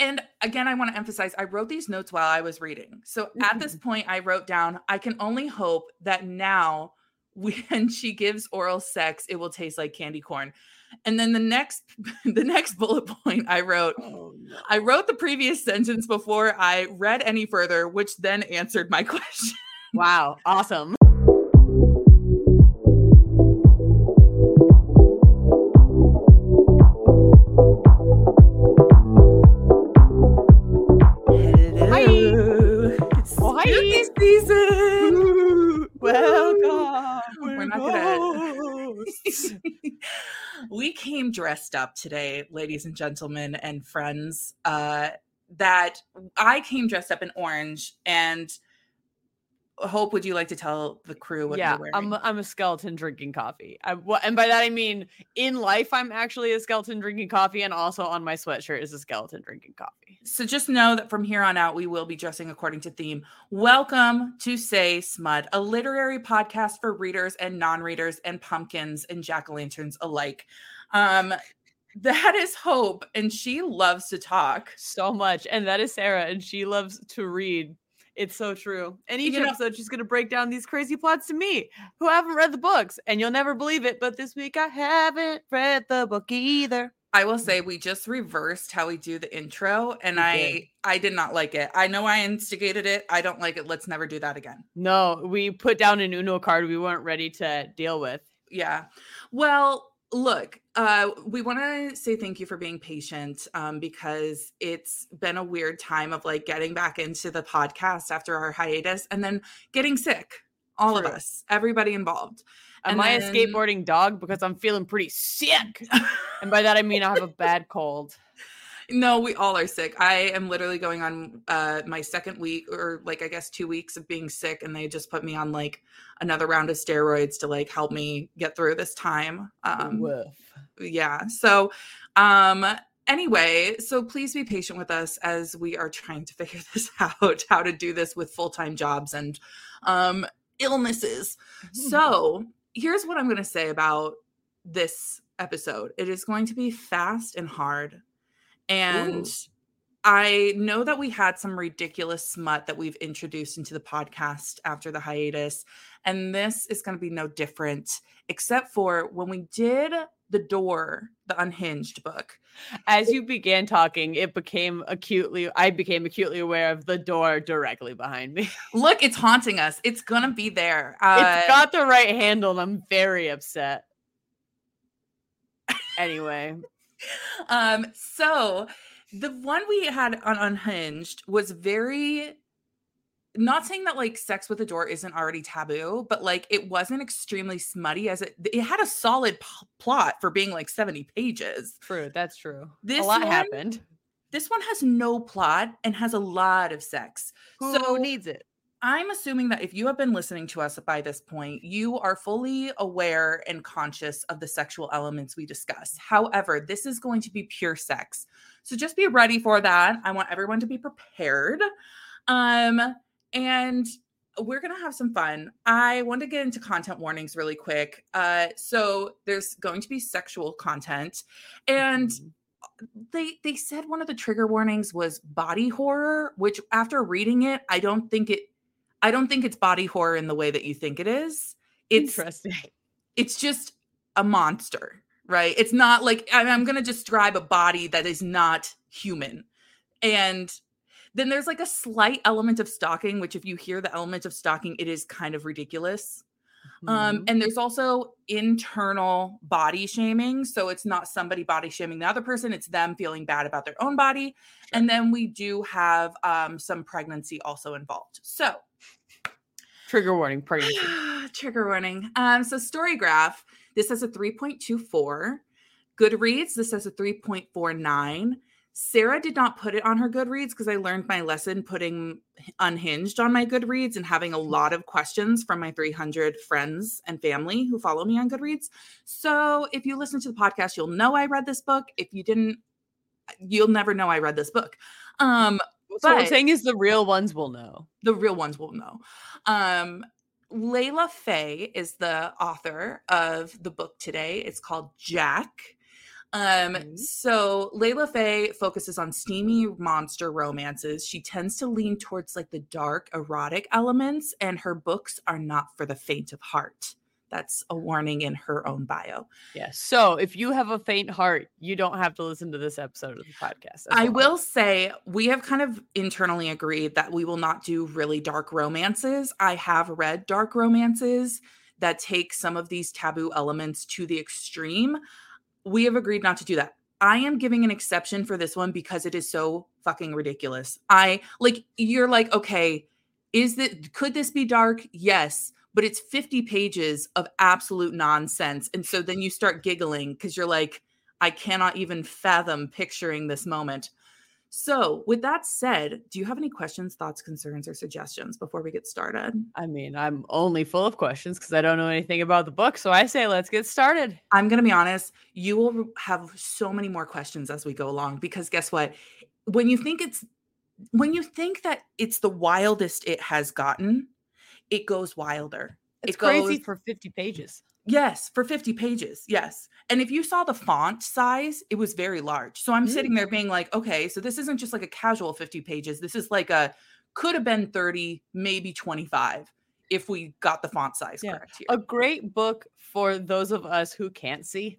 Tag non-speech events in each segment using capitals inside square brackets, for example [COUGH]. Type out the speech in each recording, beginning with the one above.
and again, I want to emphasize I wrote these notes while I was reading. So at this Mm-hmm. point, I wrote down, I can only hope that now when she gives oral sex, it will taste like candy corn. And then the next [LAUGHS] the next bullet point I wrote, Oh, no. I wrote the previous sentence before I read any further, which then answered my [LAUGHS] question. Wow. Awesome. Came dressed up today, ladies and gentlemen and friends. Uh, that I came dressed up in orange, and Hope, would you like to tell the crew what yeah, you're wearing? I'm a, I'm a skeleton drinking coffee. I, wha- and by that I mean in life I'm actually a skeleton drinking coffee, and also on my sweatshirt is a skeleton drinking coffee. so just know that from here on out, we will be dressing according to theme. Welcome to Say Smut, a literary podcast for readers and non-readers and pumpkins and jack-o'-lanterns alike. Um, that is Hope, and she loves to talk. So much, and that is Sarah, and she loves to read. It's so true. And each You know- episode, she's gonna break down these crazy plots to me, who haven't read the books, and you'll never believe it. But this week I haven't read the book either. I will say we just reversed how we do the intro, and We I did. I did not like it. I know I instigated it. I don't like it. Let's never do that again. No, we put down an Uno card we weren't ready to deal with. Yeah. Well, look, uh, we want to say thank you for being patient um, because it's been a weird time of like getting back into the podcast after our hiatus and then getting sick. All of us, everybody involved. Am And I a then- skateboarding dog because I'm feeling pretty sick? [LAUGHS] and by that I mean I have a bad cold. No, we all are sick. I am literally going on uh my second week or like I guess 2 weeks of being sick and they just put me on like another round of steroids to like help me get through this time. Um Woof. yeah. So um anyway, so please be patient with us as we are trying to [LAUGHS] figure this out how to do this with full-time jobs and um illnesses. So, [LAUGHS] here's what I'm going to say about this episode. It is going to be fast and hard. And Ooh. I know that we had some ridiculous smut that we've introduced into the podcast after the hiatus. And this is going to be no different, except for when we did The Door, the Unhinged book. As you began talking, it became acutely I became acutely aware of the door directly behind me. [LAUGHS] Look, it's haunting us. It's going to be there. Uh, it's got the right handle and I'm very upset. Anyway, [LAUGHS] um so the one we had on unhinged was very not saying that like sex with a door isn't already taboo but like it wasn't extremely smutty as it it had a solid p- plot for being like 70 pages true, that's true. This a lot one- happened. this one has no plot and has a lot of sex Who so needs it? I'm assuming that if you have been listening to us by this point, you are fully aware and conscious of the sexual elements we discuss. However, this is going to be pure sex. So just be ready for that. I want everyone to be prepared. Um and we're going to have some fun. I want to get into content warnings really quick. Uh so there's going to be sexual content and Mhm. they they said one of the trigger warnings was body horror which after reading it i don't think it i don't think it's body horror in the way that you think it is it's interesting. [LAUGHS] it's just a monster right it's not like I- i'm going to describe a body that is not human and then there's like a slight element of stalking which if you hear the element of stalking it is kind of ridiculous um, Mhm. and there's also internal body shaming. So it's not somebody body shaming the other person, it's them feeling bad about their own body. And then we do have um, some pregnancy also involved. So Trigger warning, pregnancy. [SIGHS] trigger warning. Um, so Storygraph, this has a 3.24. Goodreads, this has a 3.49. Sarah did not put it on her Goodreads because I learned my lesson putting Unhinged on my Goodreads and having a lot of questions from my 300 friends and family who follow me on Goodreads. So if you listen to the podcast, you'll know I read this book. If you didn't, you'll never know I read this book. Um, so what we're saying is the real ones will know. the real ones will know. Um, Layla Fae is the author of the book today. It's called Jack. Um, Mhm. so Layla Fae focuses on steamy monster romances. She tends to lean towards like the dark erotic elements, and her books are not for the faint of heart. That's a warning in her own bio. Yes. So if you have a faint heart, you don't have to listen to this episode of the podcast. I all. will say we have kind of internally agreed that we will not do really dark romances. I have read dark romances that take some of these taboo elements to the extreme. We have agreed not to do that. I am giving an exception for this one because it is so fucking ridiculous. I like you're like, okay, is that could this be dark? Yes, but it's 50 pages of absolute nonsense. And so then you start giggling because you're like, I cannot even fathom picturing this moment. So, with that said, do you have any questions, thoughts, concerns, or suggestions before we get started? I mean, I'm only full of questions because I don't know anything about the book. So I say let's get started. I'm going to be honest, you will have so many more questions as we go along because guess what? When you think it's when you think that it's the wildest it has gotten, it goes wilder. It's It crazy goes- for 50 pages. Yes, for 50 pages. Yes. And if you saw the font size, it was very large. So I'm Mm. sitting there being like, okay, so this isn't just like a casual 50 pages. This is like a could have been 30, maybe 25 if we got the font size Yeah. correct here. A great book for those of us who can't see.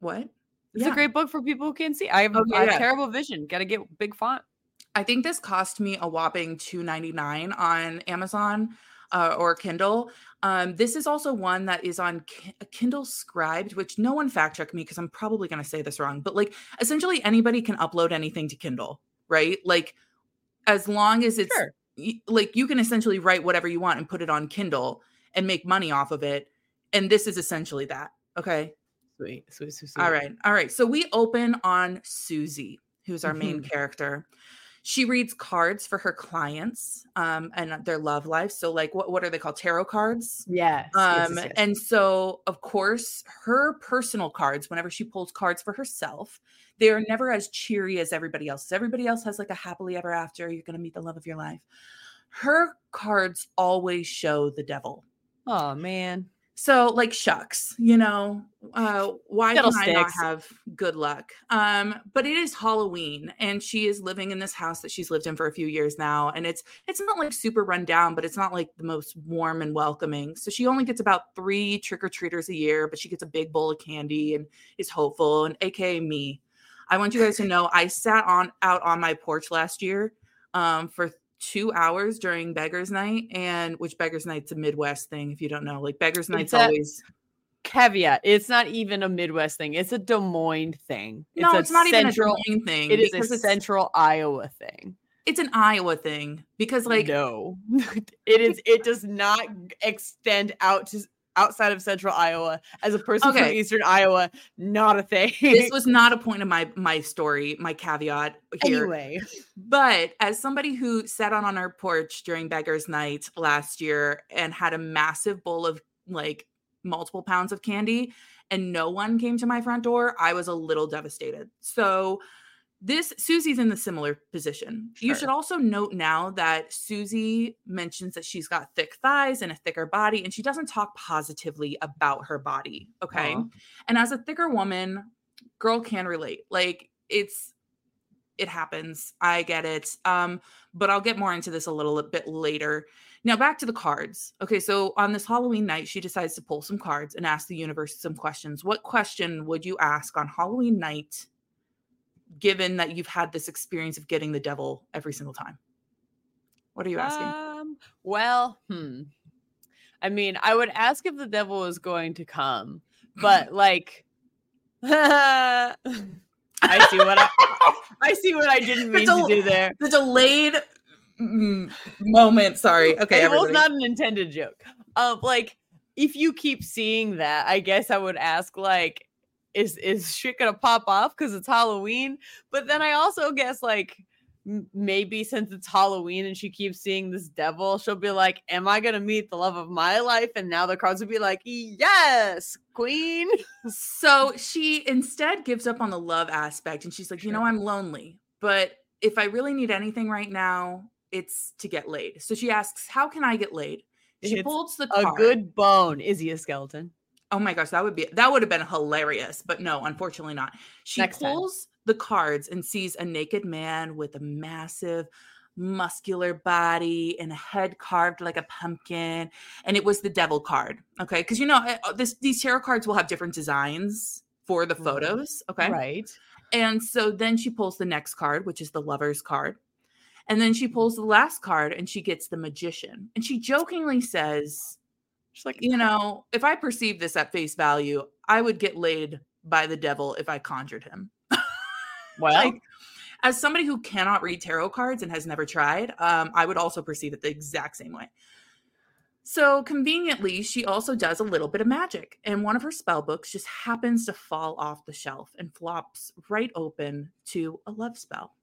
what? It's Yeah. a great book for people who can't see. I have, Okay, I have terrible vision. Got to get big font. I think this cost me a whopping $2.99 on Amazon uh, or Kindle. Um, this is also one that is on Ki- Kindle Scribed, which no one fact check me because I'm probably going to say this wrong. But like, essentially, anybody can upload anything to Kindle, right? Like, as long as it's Sure. y- like you can essentially write whatever you want and put it on Kindle and make money off of it. And this is essentially that. Okay. Sweet, sweet, sweet, sweet. All right. All right. So we open on Susie, who's our main Mhm. character. She reads cards for her clients um, and their love life. So, like, what, what are they called? Tarot cards. Yes. yes, Um, yes, yes. And so, of course, her personal cards, whenever she pulls cards for herself, they are never as cheery as everybody else's. Everybody else has like a happily ever after. You're going to meet the love of your life. Her cards always show the devil. oh man. So, like, shucks, you know, uh, why can I not have good luck? Um, but it is Halloween, and she is living in this house that she's lived in for a few years now, and it's it's not like super run down, but it's not like the most warm and welcoming. So she only gets about three trick or treaters a year, but she gets a big bowl of candy and is hopeful. And AKA me, I want you guys to know I sat on out on my porch last year um, for two hours during Beggars Night, and which Beggars Night's a Midwest thing. If you don't know, like Beggars Night's a- always Caveat: It's not even a Midwest thing. It's a Des Moines thing. no, a it's not central, even a Des Moines thing. It is a central Iowa thing. it's an Iowa thing because like no, [LAUGHS] it is. It does not extend out to outside of central Iowa. As a person from Eastern Iowa, not a thing. this [LAUGHS] was not a point of my my story, my caveat here. anyway. But as somebody who sat on on our porch during Beggars Night last year and had a massive bowl of like multiple pounds of candy and no one came to my front door, I was a little devastated. So this Susie's in the similar position. You should also note now that Susie mentions that she's got thick thighs and a thicker body and she doesn't talk positively about her body, okay? And as a thicker woman, girl can relate. Like it's it happens. I get it. Um, but I'll get more into this a little bit later. Now back to the cards. Okay, so on this Halloween night, she decides to pull some cards and ask the universe some questions. What question would you ask on Halloween night, given that you've had this experience of getting the devil every single time? What are you asking? Um, well, hmm. I mean, I would ask if the devil was going to come, [LAUGHS] but like, [LAUGHS] I see what I, I see what I didn't [LAUGHS] mean It's to do there. the delayed mm, moment. Sorry. Okay, it was not an intended joke. Um, like if you keep seeing that, I guess I would ask like, is is shit gonna pop off because it's Halloween? But then I also guess like maybe since it's Halloween and she keeps seeing this devil, she'll be like, "Am I gonna meet the love of my life?" And now the cards would be like, "Yes, queen." [LAUGHS] So she instead gives up on the love aspect and she's like, you know, I'm lonely, but if I really need anything right now, it's to get laid. So she asks, How can I get laid? She It's pulls the card. A good bone. Is he a skeleton? Oh my gosh, that would be that would have been hilarious, but no, unfortunately not. She Next time. pulls the cards and sees a naked man with a massive muscular body and a head carved like a pumpkin and it was the devil card okay because you know uh, this these tarot cards will have different designs for the Mhm. photos okay Right. and so then she pulls the next card, which is the lover's card. And then she pulls the last card and she gets the magician. And she jokingly says, She's like, You know, if I perceive this at face value, I would get laid by the devil if I conjured him. [LAUGHS] well, Like, as somebody who cannot read tarot cards and has never tried, um, I would also perceive it the exact same way. So conveniently, she also does a little bit of magic, and one of her spell books just happens to fall off the shelf and flops right open to a love spell.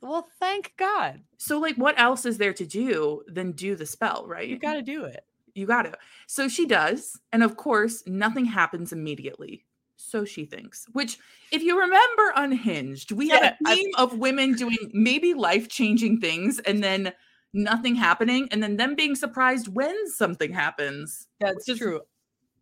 well, thank God. So, like, what else is there to do than do the spell, right? You got to do it. You got to. So she does, and of course, nothing happens immediately. So she thinks. Which, if you remember, Unhinged, we Yeah, have a I- theme of women doing maybe life changing things, and then nothing happening, and then them being surprised when something happens. That's is- true.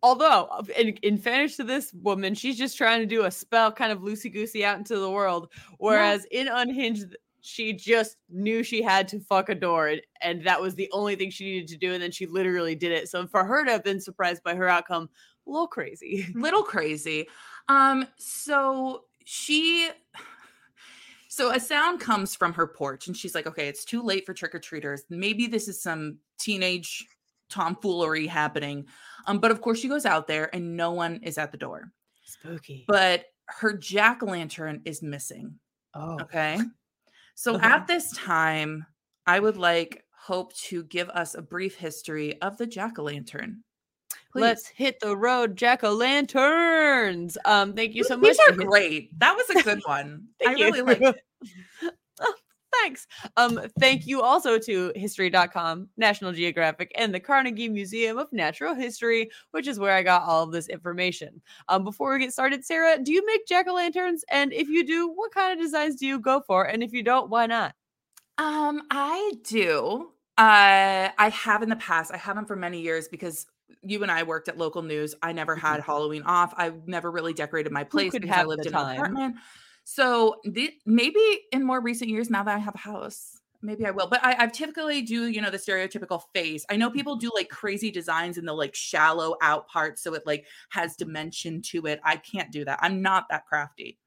Although, uh, in, in fairness to this woman, she's just trying to do a spell kind of loosey goosey out into the world. Whereas in Unhinged, she just knew she had to fuck a door and, and that was the only thing she needed to do. And then she literally did it. So for her to have been surprised by her outcome, a little crazy. [LAUGHS] little crazy. Um, so she so a sound comes from her porch and she's like, okay, it's too late for trick-or-treaters. Maybe this is some teenage tomfoolery happening. Um, but of course she goes out there and no one is at the door. Spooky. But her jack-o'-lantern is missing. oh, Okay. So Okay. at this time, I would like Hope to give us a brief history of the jack-o'-lantern. Please. let's hit the road, jack o' lanterns. Um, thank you so much. These are great. That was a good one. [LAUGHS] I Thank you. really it. [LAUGHS] Thanks. Um, thank you also to history.com, National Geographic, and the Carnegie Museum of Natural History, which is where I got all of this information. Um, before we get started, Sarah, do you make jack-o'-lanterns? And if you do, what kind of designs do you go for? And if you don't, why not? Um, I do. Uh, I have in the past. I haven't for many years because you and I worked at local news. I never had Halloween off. I never really decorated my place because I lived in an apartment. So the, maybe in more recent years, now that I have a house, maybe I will. But I, I typically do, you know, the stereotypical face. I know mm-hmm. people do like crazy designs in the like shallow out part, so it like has dimension to it. I can't do that. I'm not that crafty.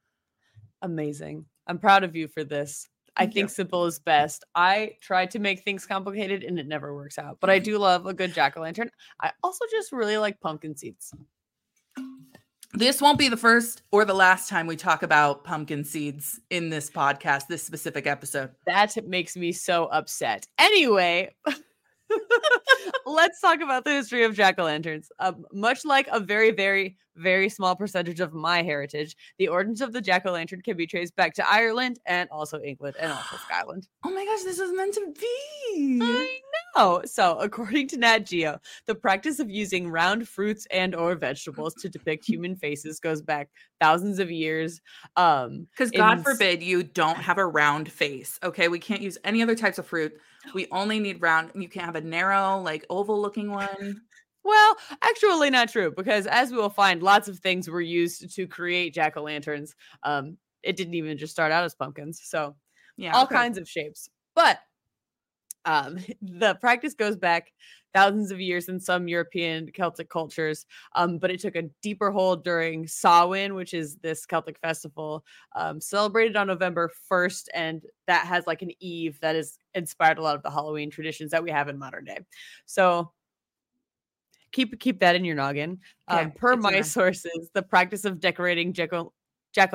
Amazing. I'm proud of you for this. I think you. simple is best. I try to make things complicated and it never works out, but I [LAUGHS] do love a good jack o' lantern. I also just really like pumpkin seeds. This won't be the first or the last time we talk about pumpkin seeds in this podcast, this specific episode. That makes me so upset. Anyway, [LAUGHS] let's talk about the history of jack o' lanterns. Um, much like a very, very, very small percentage of my heritage, the origins of the jack o' lantern can be traced back to Ireland and also England and also [GASPS] Scotland. Oh my gosh, this was meant to be. I know. So, according to Nat Geo, the practice of using round fruits and or vegetables to depict [LAUGHS] human faces goes back thousands of years. Um, Because God in- forbid you don't have a round face. Okay. We can't use any other types of fruit. We only need round. You can't have a narrow, like oval looking one. Well, actually, not true because as we will find, lots of things were used to create jack o' lanterns. Um, it didn't even just start out as pumpkins, so Yeah. all okay. kinds of shapes. But um, [LAUGHS] the practice goes back thousands of years in some European Celtic cultures, um, but it took a deeper hold during Samhain, which is this Celtic festival um, celebrated on November 1st. And that has like an eve that has inspired a lot of the Halloween traditions that we have in modern day. So keep keep that in your noggin. Um, per my there. sources, the practice of decorating jack o'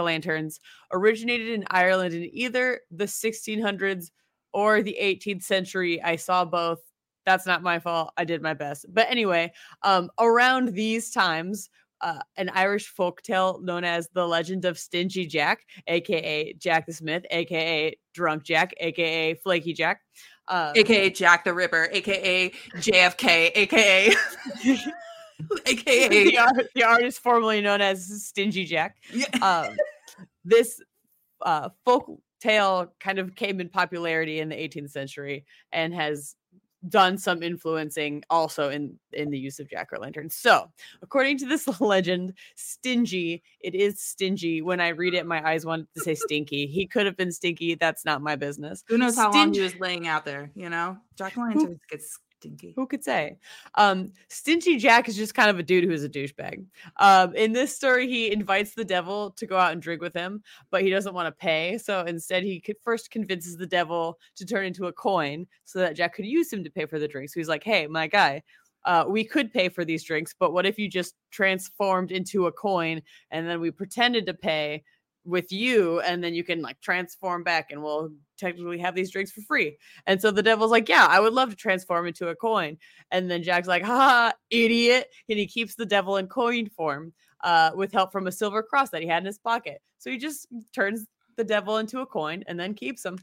lanterns originated in Ireland in either the 1600s or the 18th century. I saw both. That's not my fault. I did my best. But anyway, um, around these times, uh, an Irish folktale known as the Legend of Stingy Jack, aka Jack the Smith, aka Drunk Jack, aka Flaky Jack. Um, AKA Jack the Ripper, AKA JFK, AKA, AKA. [LAUGHS] the, art, the artist formerly known as Stingy Jack. Yeah. um, this uh, folk tale kind of came in popularity in the 18th century and has done some influencing also in in the use of jack o' lantern so according to this [LAUGHS] legend stingy it is stingy. When i read it my eyes wanted to say [LAUGHS] stinky. He could have been stinky. That's not my business. Who knows how long he was laying out there? You know, Jack o' Lantern gets stinky. who could say? Um stingy jack is just kind of a dude who's a douchebag. Um in this story he invites the devil to go out and drink with him but he doesn't want to pay so instead he first convinces the devil to turn into a coin so that jack could use him to pay for the drink so he's like hey my guy uh, we could pay for these drinks, but what if you just transformed into a coin and then we pretended to pay with you and then you can like transform back and we'll technically have these drinks for free. And so the devil's like, Yeah, I would love to transform into a coin. And then Jack's like, Ha, idiot. And he keeps the devil in coin form uh, with help from a silver cross that he had in his pocket. So he just turns the devil into a coin and then keeps him.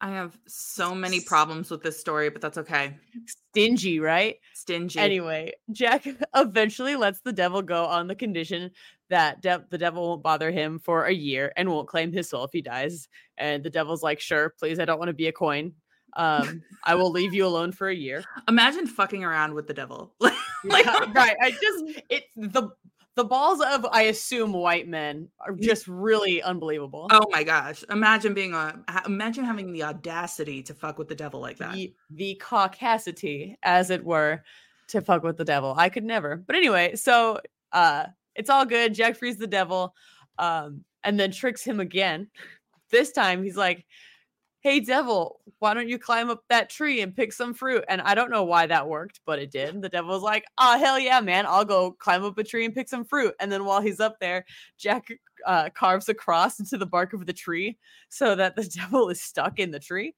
I have so many problems with this story, but that's okay. Stingy, right? Stingy. Anyway, Jack [LAUGHS] eventually lets the devil go on the condition that de- the devil won't bother him for a year and won't claim his soul if he dies. And the devil's like, "Sure, please, I don't want to be a coin. Um, I will leave you alone for a year." Imagine fucking around with the devil. [LAUGHS] like, Yeah, [LAUGHS] right. I just it the the balls of I assume white men are just really unbelievable. oh my gosh! Imagine being a. Imagine having the audacity to fuck with the devil like that. the the caucasity, as it were, to fuck with the devil. I could never. But anyway, so uh it's all good. Jack frees the devil, um, and then tricks him again. [LAUGHS] This time he's like, Hey devil, why don't you climb up that tree and pick some fruit? And I don't know why that worked, but it did. The devil's like, Oh hell yeah, man, I'll go climb up a tree and pick some fruit. And then while he's up there, Jack uh, carves a cross into the bark of the tree so that the [LAUGHS] devil is stuck in the tree.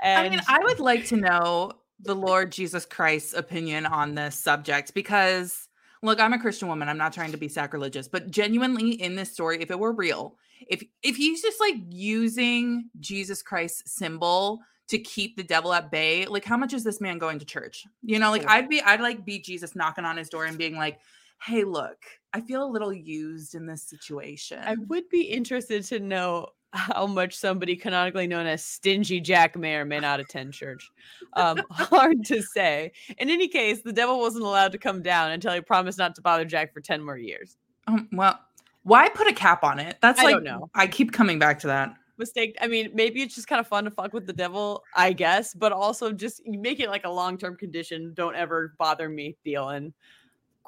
And I mean, I would like to know the Lord Jesus Christ's opinion on this subject because, look, I'm a Christian woman. I'm not trying to be sacrilegious, but genuinely, in this story, if it were real, if if he's just like using Jesus Christ's symbol to keep the devil at bay, like how much is this man going to church? You know, like I'd be, I'd like be Jesus knocking on his door and being like, "Hey, look, I feel a little used in this situation." I would be interested to know how much somebody canonically known as Stingy Jack may or may not attend church. Um, [LAUGHS] hard to say. In any case, the devil wasn't allowed to come down until he promised not to bother Jack for 10 more years. um, well, why put a cap on it? That's I like don't know. I keep coming back to that. Mistake. I mean, maybe it's just kind of fun to fuck with the devil, I guess, but also just make it like a long term condition. Don't ever bother me deal and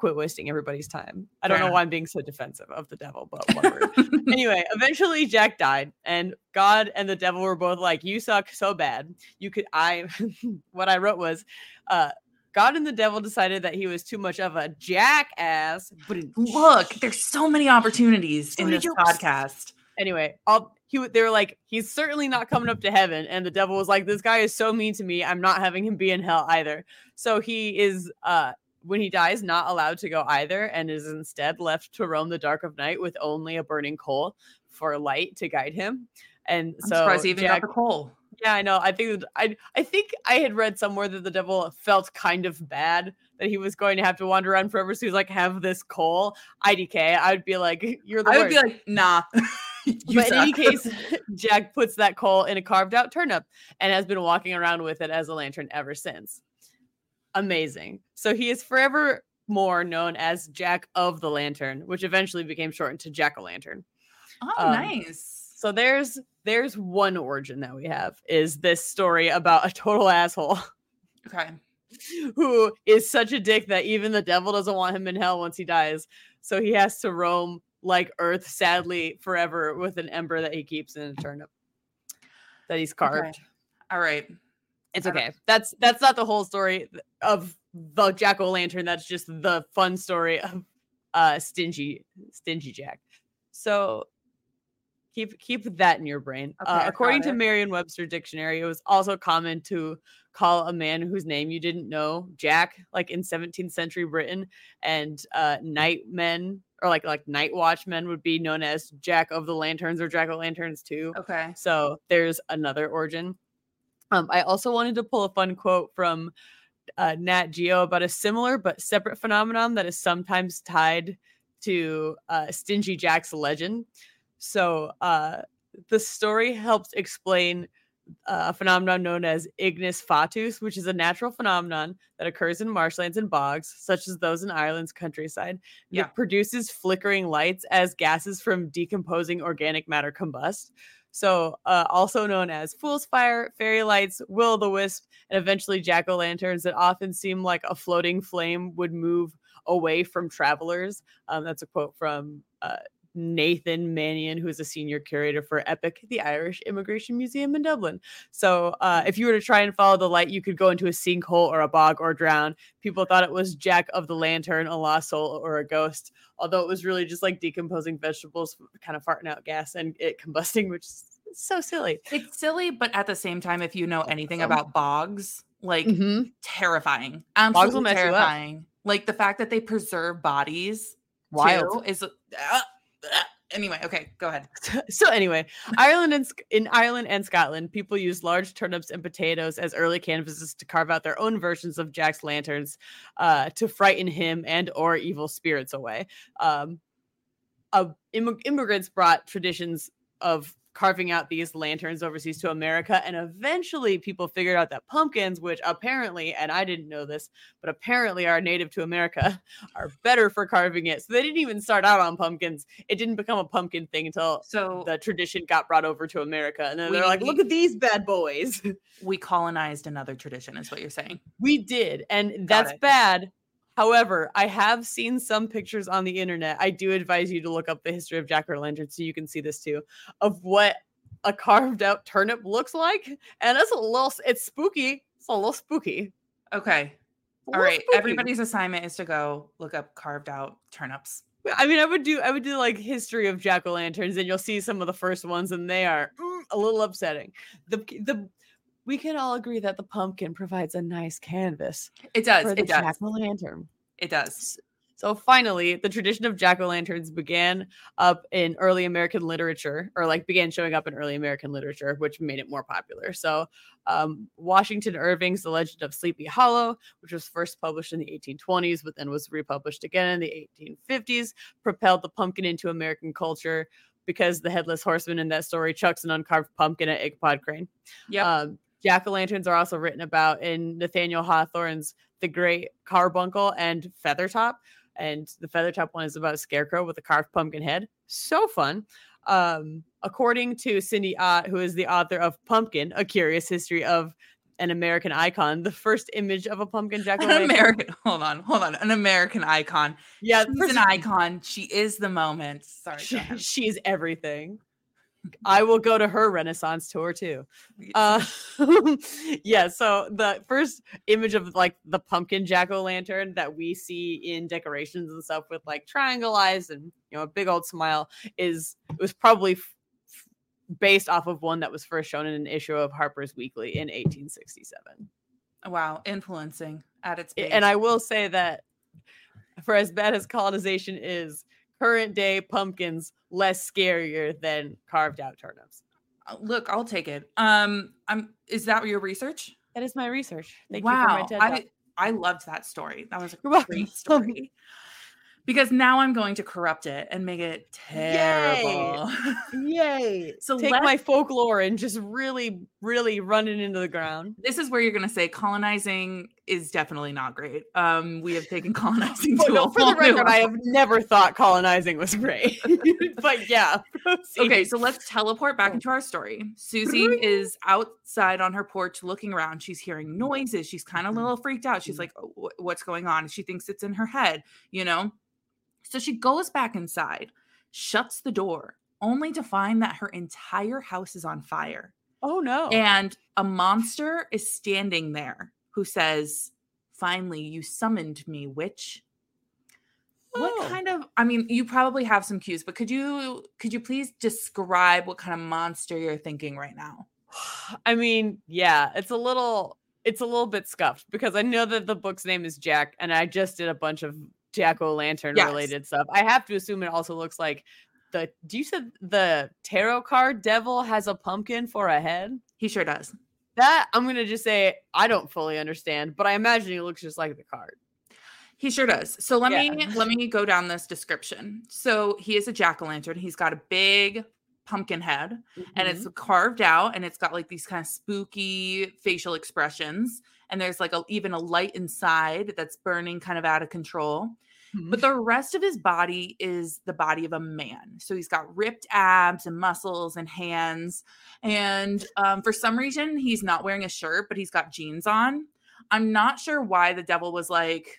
quit wasting everybody's time. I don't know why I'm being so defensive of the devil, but whatever. [LAUGHS] anyway, eventually Jack died, and God and the devil were both like, "You suck so bad. You could." I [LAUGHS] what I wrote was, uh, God and the devil decided that he was too much of a jackass. But Look, there's so many opportunities So in this jokes. podcast. anyway, all he they were like, he's certainly not coming up to heaven, and the devil was like, this guy is so mean to me. I'm not having him be in hell either. So he is, uh, when he dies, not allowed to go either, and is instead left to roam the dark of night with only a burning coal for light to guide him. And I'm so surprised he even Jack, got the coal. yeah, I know. I think I I think I had read somewhere that the devil felt kind of bad that he was going to have to wander around forever. So he's like, have this coal. IDK. I would be like, you're the I would be like, nah. [LAUGHS] but in any case, [LAUGHS] Jack puts that coal in a carved out turnip and has been walking around with it as a lantern ever since. Amazing. So he is forever more known as Jack of the Lantern, which eventually became shortened to Jack o' Lantern. oh, um, nice. So there's there's one origin that we have is this story about a total [LAUGHS] asshole Okay. [LAUGHS] who is such a dick that even the devil doesn't want him in hell once he dies. So he has to roam like Earth, sadly, forever with an ember that he keeps in a turnip that he's carved. All right. It's okay. That's that's not the whole story of the Jack O' Lantern. That's just the fun story of uh stingy stingy Jack. So keep keep that in your brain. Okay, uh, according to. Merriam-Webster dictionary, it was also common to call a man whose name you didn't know Jack, like in 17th century Britain, and uh, night men or like like night watchmen would be known as Jack of the Lanterns or Jack o' Lanterns too. Okay. So there's another origin. Um, I also wanted to pull a fun quote from uh, Nat Geo about a similar but separate phenomenon that is sometimes tied to uh, Stingy Jack's legend. So uh, the story helps explain a phenomenon known as ignis fatuus, which is a natural phenomenon that occurs in marshlands and bogs, such as those in Ireland's countryside. Yeah. It produces flickering lights as gases from decomposing organic matter combust. So, uh, also known as fool's fire, fairy lights, will o' the wisp, and eventually jack o' lanterns that often seem like a floating flame would move away from travelers. Um, that's a quote from uh, Nathan Mannion, who is a senior curator for EPIC, the Irish Immigration Museum in Dublin. So, uh, if you were to try and follow the light, you could go into a sinkhole or a bog or drown. People thought it was Jack of the Lantern, a lost soul, or a ghost, although it was really just like decomposing vegetables, kind of farting out gas and it combusting, which is so silly. It's silly, but at the same time, if you know anything about bogs, like Mhm. terrifying, absolutely mess you up. terrifying. Like the fact that they preserve bodies Wild. too is uh, [LAUGHS] anyway. Okay, go ahead. [LAUGHS] so anyway, Ireland and in Ireland and Scotland, people used large turnips and potatoes as early canvases to carve out their own versions of Jack's lanterns uh, to frighten him and or evil spirits away. Um, uh, immig- immigrants brought traditions of carving out these lanterns overseas to America, and eventually people figured out that pumpkins, which apparently, and I didn't know this, but apparently are native to America, [LAUGHS] are better for carving it. So they didn't even start out on pumpkins. It didn't become a pumpkin thing until So the tradition got brought over to America. And then We- they're like, look at these bad boys. [LAUGHS] we colonized another tradition, is what you're saying. we did. And Got that's it. bad. However, I have seen some pictures on the internet. I do advise you to look up the history of Jack o' lantern so you can see this too of what a carved out turnip looks like. And it's a little, it's spooky. It's a little spooky. Okay. All right. spooky. Everybody's assignment is to go look up carved out turnips. I mean, I would do, I would do like history of jack o' lanterns, and you'll see some of the first ones, and they are mm, a little upsetting. The the we can all agree that the pumpkin provides a nice canvas It does. It does. jack o' lantern. It does. So finally, the tradition of jack o' lanterns began up in early American literature, or like began showing up in early American literature, which made it more popular. So, um, Washington Irving's The Legend of Sleepy Hollow, which was first published in the 1820s, but then was republished again in the 1850s, propelled the pumpkin into American culture because the headless horseman in that story chucks an uncarved pumpkin at Ichabod Crane. Yep. Um, Jack o' lanterns are also written about in Nathaniel Hawthorne's The Great Carbuncle and Feathertop. And the Feathertop one is about a scarecrow with a carved pumpkin head. So fun. Um, according to Cindy Ott, who is the author of Pumpkin, A Curious History of an American Icon, the first image of a pumpkin [LAUGHS] jack o' An lantern. American. Hold on. Hold on. An American icon. Yeah, She's an icon. She is the moment. Sorry. She, everything. I will go to her Renaissance tour too. Uh, [LAUGHS] [LAUGHS] yeah. So the first image of like the pumpkin jack o' lantern that we see in decorations and stuff with like triangle eyes and you know a big old smile is it was probably f- f- based off of one that was first shown in an issue of Harper's Weekly in 1867. wow. Influencing at its base. And I will say that for as bad as colonization is, current day pumpkins less scarier than carved out turnips. Uh, look, I'll take it. Um, I'm. Is that your research? That is my research. Thank you for my wow. TED I I loved that story. That was a You're welcome. great story. Because now I'm going to corrupt it and make it terrible. [LAUGHS] Yay! So take my folklore and just really, really run it into the ground. this is where you're going to say colonizing is definitely not great. Um, we have taken [LAUGHS] colonizing to no, a for the record, I have never thought colonizing was great. [LAUGHS] [LAUGHS] but yeah. Okay, so let's teleport back into our story. Susie mm-hmm. is outside on her porch looking around. She's hearing noises. She's kind of a mm-hmm. little freaked out. She's mm-hmm. like, "Oh, What's going on? She thinks it's in her head, you know? So she goes back inside, shuts the door, only to find that her entire house is on fire. Oh no. And a monster is standing there who says, Finally, you summoned me, witch. What Oh. kind of I mean, you probably have some cues, but could you could you please describe what kind of monster you're thinking right now? [SIGHS] I mean, yeah, it's a little it's a little bit scuffed because I know that the book's name is Jack and I just did a bunch of Jack o' lantern Yes. related stuff. I have to assume it also looks like the do you said the tarot card devil has a pumpkin for a head? He sure does. That I'm gonna just say I don't fully understand, but I imagine he looks just like the card. He sure does. So let Yeah. me let me go down this description. So he is a jack-o'-lantern. He's got a big pumpkin head and it's mm-hmm. carved out and it's got like these kind of spooky facial expressions and there's like a, even a light inside that's burning kind of out of control Mhm. but the rest of his body is the body of a man. So he's got ripped abs and muscles and hands. And um, for some reason he's not wearing a shirt but he's got jeans on. I'm not sure why the devil was like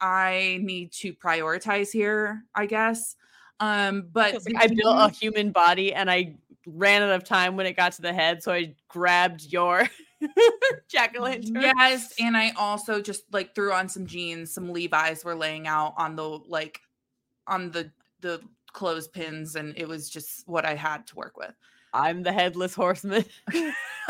i need to prioritize here i guess. Um but like I built a human body and I ran out of time when it got to the head, so I grabbed your [LAUGHS] jack o' lantern. Yes, and I also just like threw on some jeans. Some Levi's were laying out on the like on the the clothespins, and it was just what I had to work with. I'm the headless horseman. [LAUGHS] [LAUGHS]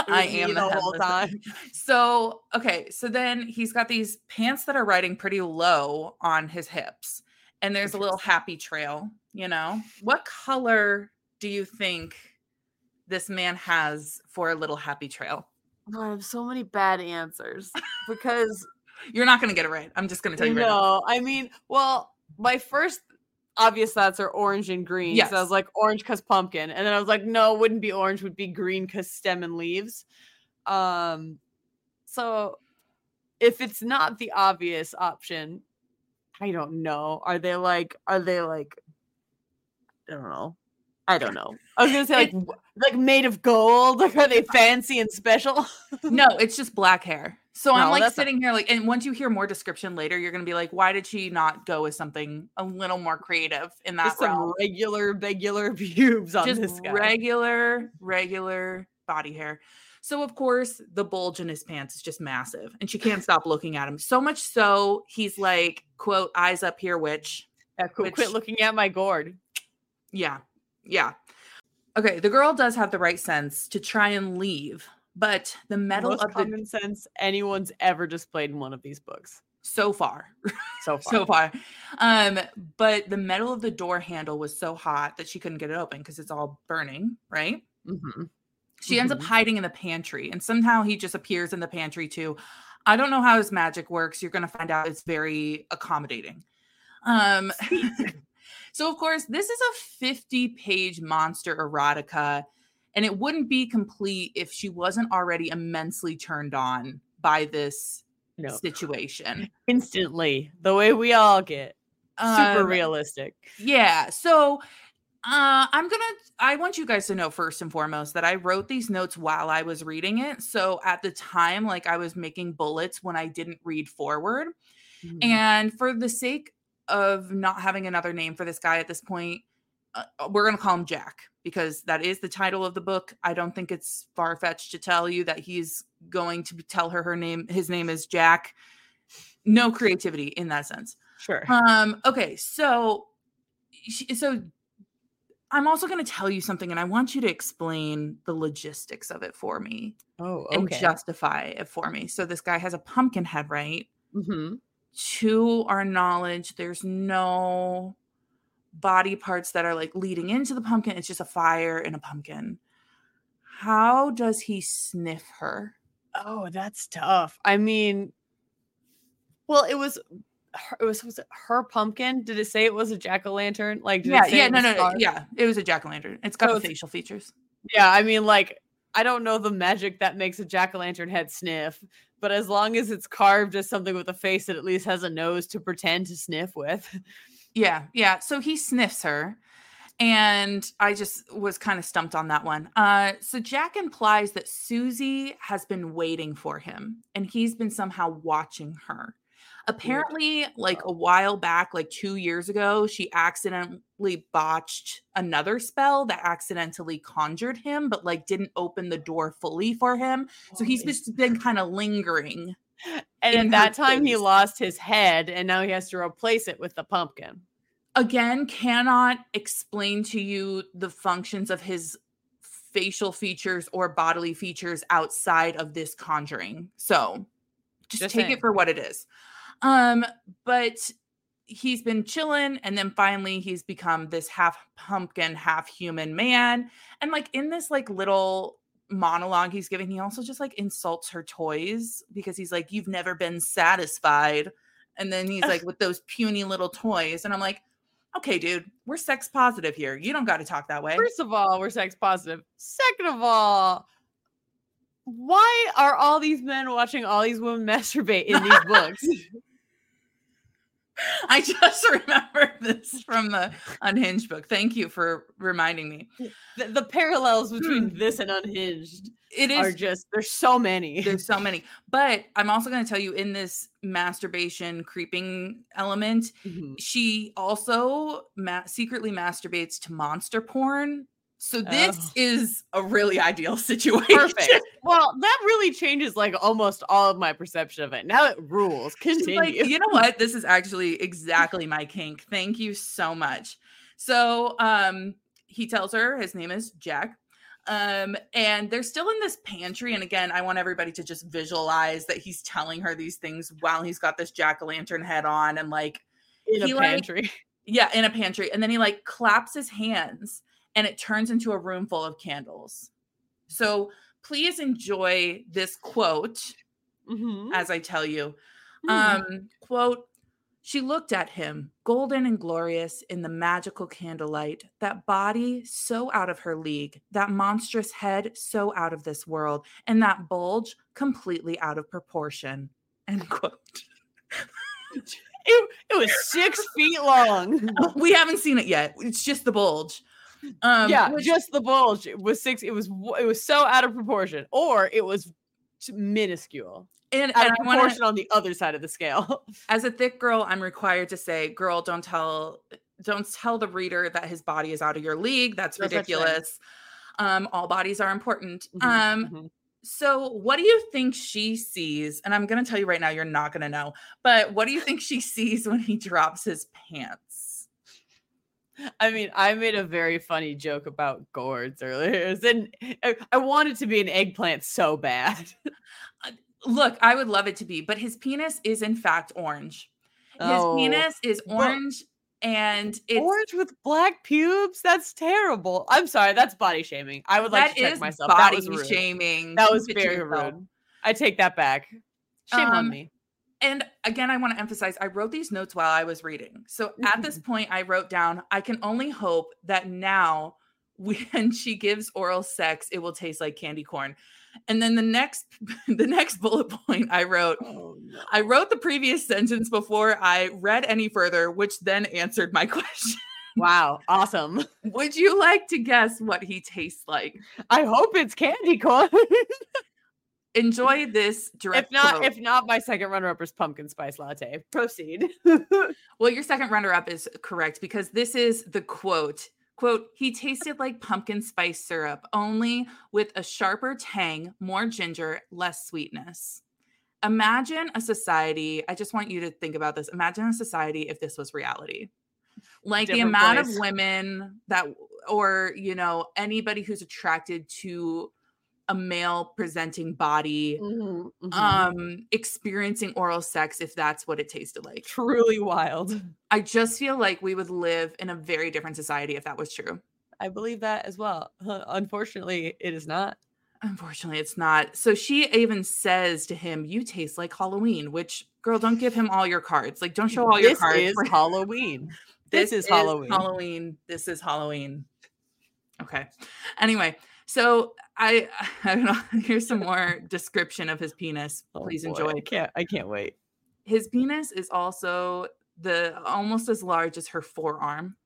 I am the whole time. So okay, so then he's got these pants that are riding pretty low on his hips, and there's a little happy trail. You know, what color do you think this man has for a little happy trail? Oh, I have so many bad answers because [LAUGHS] You're not going to get it right. I'm just going to tell you No, right now. I mean, well, my first obvious thoughts are orange and green. So I was like orange because pumpkin, and then I was like, no, it wouldn't be orange, would be green because stem and leaves. Um, so if it's not the obvious option, I don't know. Are they like? Are they like? I don't know. I don't know. I was gonna say like like made of gold. [LAUGHS] Like are they fancy and special? [LAUGHS] No, it's just black hair. So I'm oh, like that's not- sitting here, like, and once you hear more description later, you're gonna be like, why did she not go with something a little more creative in that Just some regular, regular [LAUGHS] pubes on Just this guy. regular, regular body hair. So of course, the bulge in his pants is just massive, and she can't stop looking at him. So much so, he's like, "quote Eyes up here, witch." Yeah, cool. which- Quit looking at my gourd. Yeah. Yeah. Okay, the girl does have the right sense to try and leave, but the metal Most of the common sense anyone's ever displayed in one of these books so far so [LAUGHS] far. so far. Um, but the metal of the door handle was so hot that she couldn't get it open because it's all burning, right? Mhm. She ends up Mhm. hiding in the pantry, and somehow he just appears in the pantry too. I don't know how his magic works. You're gonna find out it's very accommodating. Um, so of course, this is a 50 page monster erotica, and it wouldn't be complete if she wasn't already immensely turned on by this No, situation. instantly the way we all get. Super Um, realistic. Yeah. So uh I'm gonna I want you guys to know first and foremost that I wrote these notes while I was reading it. So at the time, like I was making bullets when I didn't read forward. Mhm. And for the sake of not having another name for this guy at this point, uh, we're going to call him Jack because that is the title of the book. I don't think it's far fetched to tell you that he's going to tell her her name. His name is Jack. No creativity in that sense. Sure. Um. Okay. So, so I'm also going to tell you something, and I want you to explain the logistics of it for me oh, okay. and justify it for me. So this guy has a pumpkin head, right? Mhm. To our knowledge, there's no body parts that are like leading into the pumpkin. It's just a fire and a pumpkin. How does he sniff her? Oh, that's tough. I mean, well, it was. her- It was, was it her pumpkin? Did it say it was a jack o' lantern? Like, did yeah, it say yeah, no, no, no, yeah. It was a jack o' lantern. It's got So it's- facial features. Yeah, I mean, like, I don't know the magic that makes a jack o' lantern head sniff, but as long as it's carved as something with a face that at least has a nose to pretend to sniff with. [LAUGHS] Yeah, yeah. So he sniffs her. And I just was kind of stumped on that one. Uh, so Jack implies that Susie has been waiting for him and he's been somehow watching her. Apparently, like a while back, like two years ago, she accidentally botched another spell that accidentally conjured him, but like didn't open the door fully for him. So he's just been kind of lingering. and at that time, he lost his head, and now he has to replace it with the pumpkin. again cannot explain to you the functions of his facial features or bodily features outside of this conjuring. So just, Just take saying. it for what it is. Um but he's been chilling and then finally he's become this half pumpkin half human man and like in this like little monologue he's giving he also just like insults her toys because he's like you've never been satisfied and then he's like with those puny little toys and i'm like Okay, dude, we're sex positive here. You don't got to talk that way. First of all, we're sex positive. Second of all, why are all these men watching all these women [LAUGHS] masturbate in these books? [LAUGHS] [LAUGHS] I just [LAUGHS] remembered this from the Unhinged book. Thank you for reminding me. The, the parallels between this and Unhinged it is, are just there's so many. [LAUGHS] there's so many. But I'm also going to tell you in this masturbation creeping element, Mhm. she also ma- secretly masturbates to monster porn. So this Oh. is a really ideal [LAUGHS] situation. Perfect. Well, that really changes like almost all of my perception of it. Now it rules. Continue. like, you know what? This is actually exactly my kink. Thank you so much. So um he tells her his name is Jack. Um, and they're still in this pantry. And again, I want everybody to just visualize that he's telling her these things while he's got this jack-o'-lantern head on and like in a like, pantry. yeah, in a pantry. And then he like claps his hands and it turns into a room full of candles. So please enjoy this quote Mhm. as I tell you. Mhm. Um, quote, she looked at him, golden and glorious in the magical candlelight, that body so out of her league, that monstrous head so out of this world, and that bulge completely out of proportion. End quote. [LAUGHS] it, it was six feet long. [LAUGHS] we haven't seen it yet. It's just the bulge. Um, yeah, which- just the bulge it was six. It was it was so out of proportion, or it was minuscule and, out and of I wanna- proportion on the other side of the scale. [LAUGHS] as a thick girl, I'm required to say, girl, don't tell don't tell the reader that his body is out of your league. That's No ridiculous. Um, all bodies are important. Mhm, Um, mhm. so what do you think she sees? And I'm gonna tell you right now, you're not gonna know, but what do you think she [LAUGHS] sees when he drops his pants? I mean, I made a very funny joke about gourds earlier. [LAUGHS] In- I, wanted to be an eggplant so bad. [LAUGHS] Look, I would love it to be, but his penis is in fact orange. His Oh, penis is orange and it's Orange with black pubes? That's terrible. I'm sorry, that's body shaming. I would like to check myself. That body was rude. shaming. That was Keep it to very rude. I take that back. Shame Um, on me. And again, I want to emphasize I wrote these notes while I was reading. So at this mm-hmm. point, I wrote down, I can only hope that now [LAUGHS] when she gives oral sex, it will taste like candy corn. And then the next [LAUGHS] the next bullet point I wrote, Oh, no. I wrote the previous sentence before I read any further, which then answered my [LAUGHS] question. Wow, awesome. Would you like to guess what he tastes like? I hope it's candy corn. Enjoy this direct if not, quote. if not, my second runner-up is pumpkin spice latte. Proceed. [LAUGHS] Well, your second runner up is correct because this is the quote. Quote, he tasted like pumpkin spice syrup, only with a sharper tang, more ginger, less sweetness. Imagine a society. I just want you to think about this. Imagine a society if this was reality. Like the amount place. of women that, or, you know, anybody who's attracted to a male presenting body Mhm, mhm. um experiencing oral sex if that's what it tasted like Truly wild. [LAUGHS] i just feel like we would live in a very different society if that was true I believe that as well. [LAUGHS] Unfortunately, it is not. unfortunately it's not so she even says to him you taste like halloween which girl don't give him all your cards like don't show all your cards is for- Halloween. [LAUGHS] This, is Halloween. halloween this is halloween okay anyway so i [LAUGHS] i don't know [LAUGHS] here's some more description of his penis Oh please boy, enjoy I can't. I can't wait. his penis is also the almost as large as her forearm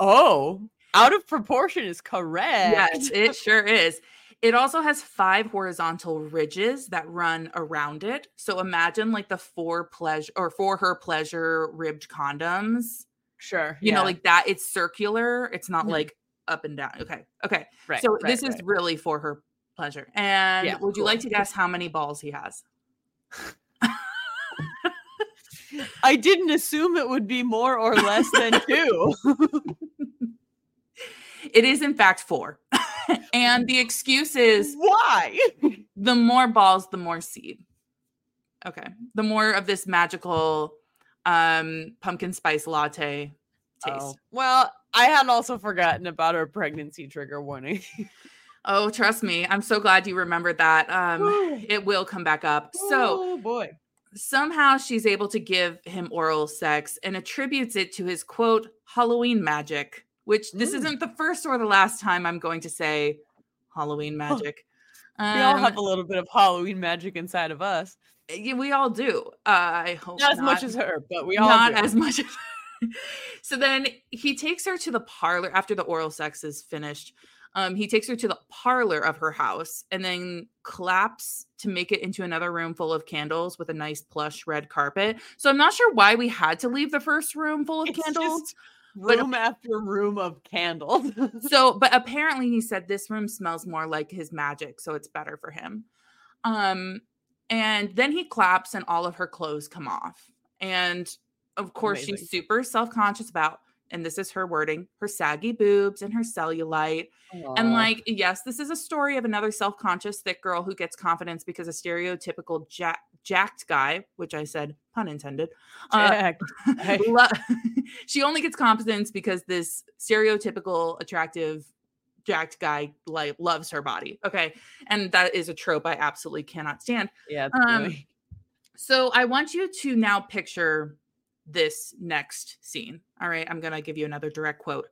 Oh, out of proportion is correct. Yes, it sure is. It also has five horizontal ridges that run around it. So imagine like the four pleasure or for her pleasure ribbed condoms. Sure. You know, like that. It's circular. It's not Mhm. like up and down. Okay. Okay. right. so right, this is really for her pleasure. And Yeah, would you like to guess how many balls he has? [LAUGHS] I didn't assume it would be more or less than two. [LAUGHS] It is in fact four. [LAUGHS] and the excuse is Why? the more balls, the more seed. Okay. The more of this magical um pumpkin spice latte taste. Oh, Well, I had also forgotten about our pregnancy trigger warning. [LAUGHS] Oh, trust me. I'm so glad you remembered that. Um [SIGHS] it will come back up. So, oh boy. somehow she's able to give him oral sex and attributes it to his quote Halloween magic, which this Mm. isn't the first or the last time I'm going to say Halloween magic. we all Um, have a little bit of Halloween magic inside of us. yeah, we all do. Uh, I hope Not as much as her, but we all not do. as much as so then he takes her to the parlor after the oral sex is finished um he takes her to the parlor of her house and then claps to make it into another room full of candles with a nice plush red carpet. So i'm not sure why we had to leave the first room full of It's candles just but- room after room of candles. [LAUGHS] so but apparently he said this room smells more like his magic so it's better for him. Um and then he claps and all of her clothes come off. And of course Amazing. she's super self-conscious about and this is her wording her saggy boobs and her cellulite and like yes this is a story of another self-conscious thick girl who gets confidence because a stereotypical jack- jacked guy which i said pun intended uh, [LAUGHS] lo- [LAUGHS] she only gets confidence because this stereotypical attractive jacked guy like loves her body okay? And that is a trope i absolutely cannot stand. Yeah, um, so i want you to now picture this next scene all right i'm gonna give you another direct quote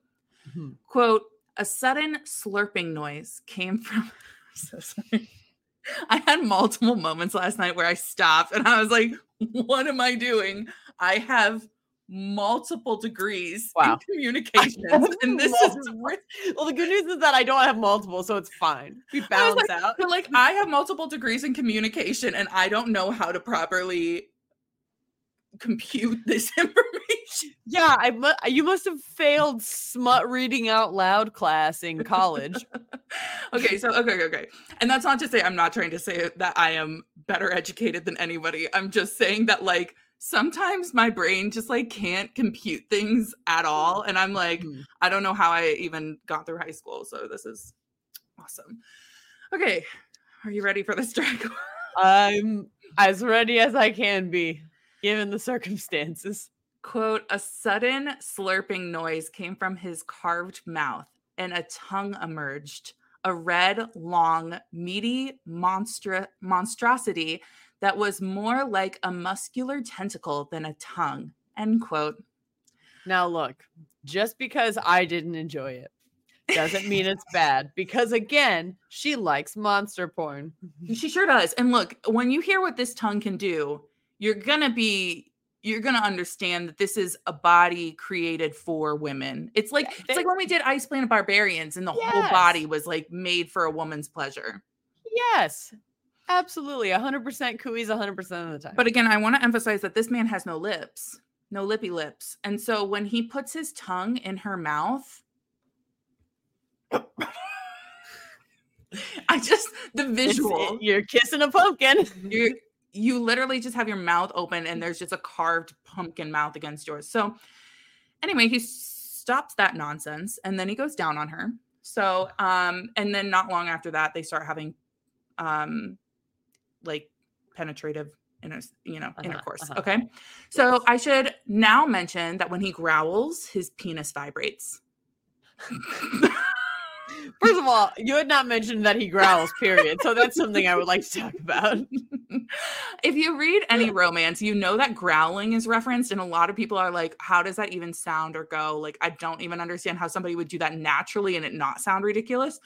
Mhm. quote a sudden slurping noise came from I'm [LAUGHS] so sorry i had multiple moments last night where i stopped and i was like what am i doing i have multiple degrees Wow. in communications [LAUGHS] and this is well, the good news is that I don't have multiple, so it's fine. We balance like- out. like i have multiple degrees in communication and i don't know how to properly compute this [LAUGHS] information Yeah, I mu- you must have failed smut reading out loud class in college. [LAUGHS] okay, so okay, okay. And that's not to say I'm not trying to say that I am better educated than anybody. I'm just saying that like sometimes my brain just like can't compute things at all. And I'm like, Mhm. I don't know how I even got through high school. So this is awesome. Okay. Are you ready for this [LAUGHS] track? I'm as ready as I can be, given the circumstances. Quote, a sudden slurping noise came from his carved mouth, and a tongue emerged, a red, long, meaty monstrosity that was more like a muscular tentacle than a tongue. End quote. Now, look, just because I didn't enjoy it doesn't mean it's bad. Because again, she likes monster porn. She sure does. And look, when you hear what this tongue can do, you're gonna be you're gonna understand that this is a body created for women. It's like Yeah, it's like when we did Ice Planet Barbarians and the whole body was like made for a woman's pleasure. Yes, absolutely. 100% cooeyes 100% of the time. But again, I want to emphasize that this man has no lips, no lippy lips. And so when he puts his tongue in her mouth, [COUGHS] I just the visual. you're kissing a pumpkin. you [LAUGHS] you literally just have your mouth open and there's just a carved pumpkin mouth against yours. So anyway, he stops that nonsense and then he goes down on her. So um and then not long after that they start having um like penetrative inter- you know Uh-huh, intercourse. uh-huh. Okay. So I should now mention that when he growls, his penis vibrates. [LAUGHS] [LAUGHS] First of all, you had not mentioned that he growls, period. So that's something I would like to talk about. [LAUGHS] if you read any romance, you know that growling is referenced, and a lot of people are like, How does that even sound or go? Like, I don't even understand how somebody would do that naturally and it not sound ridiculous.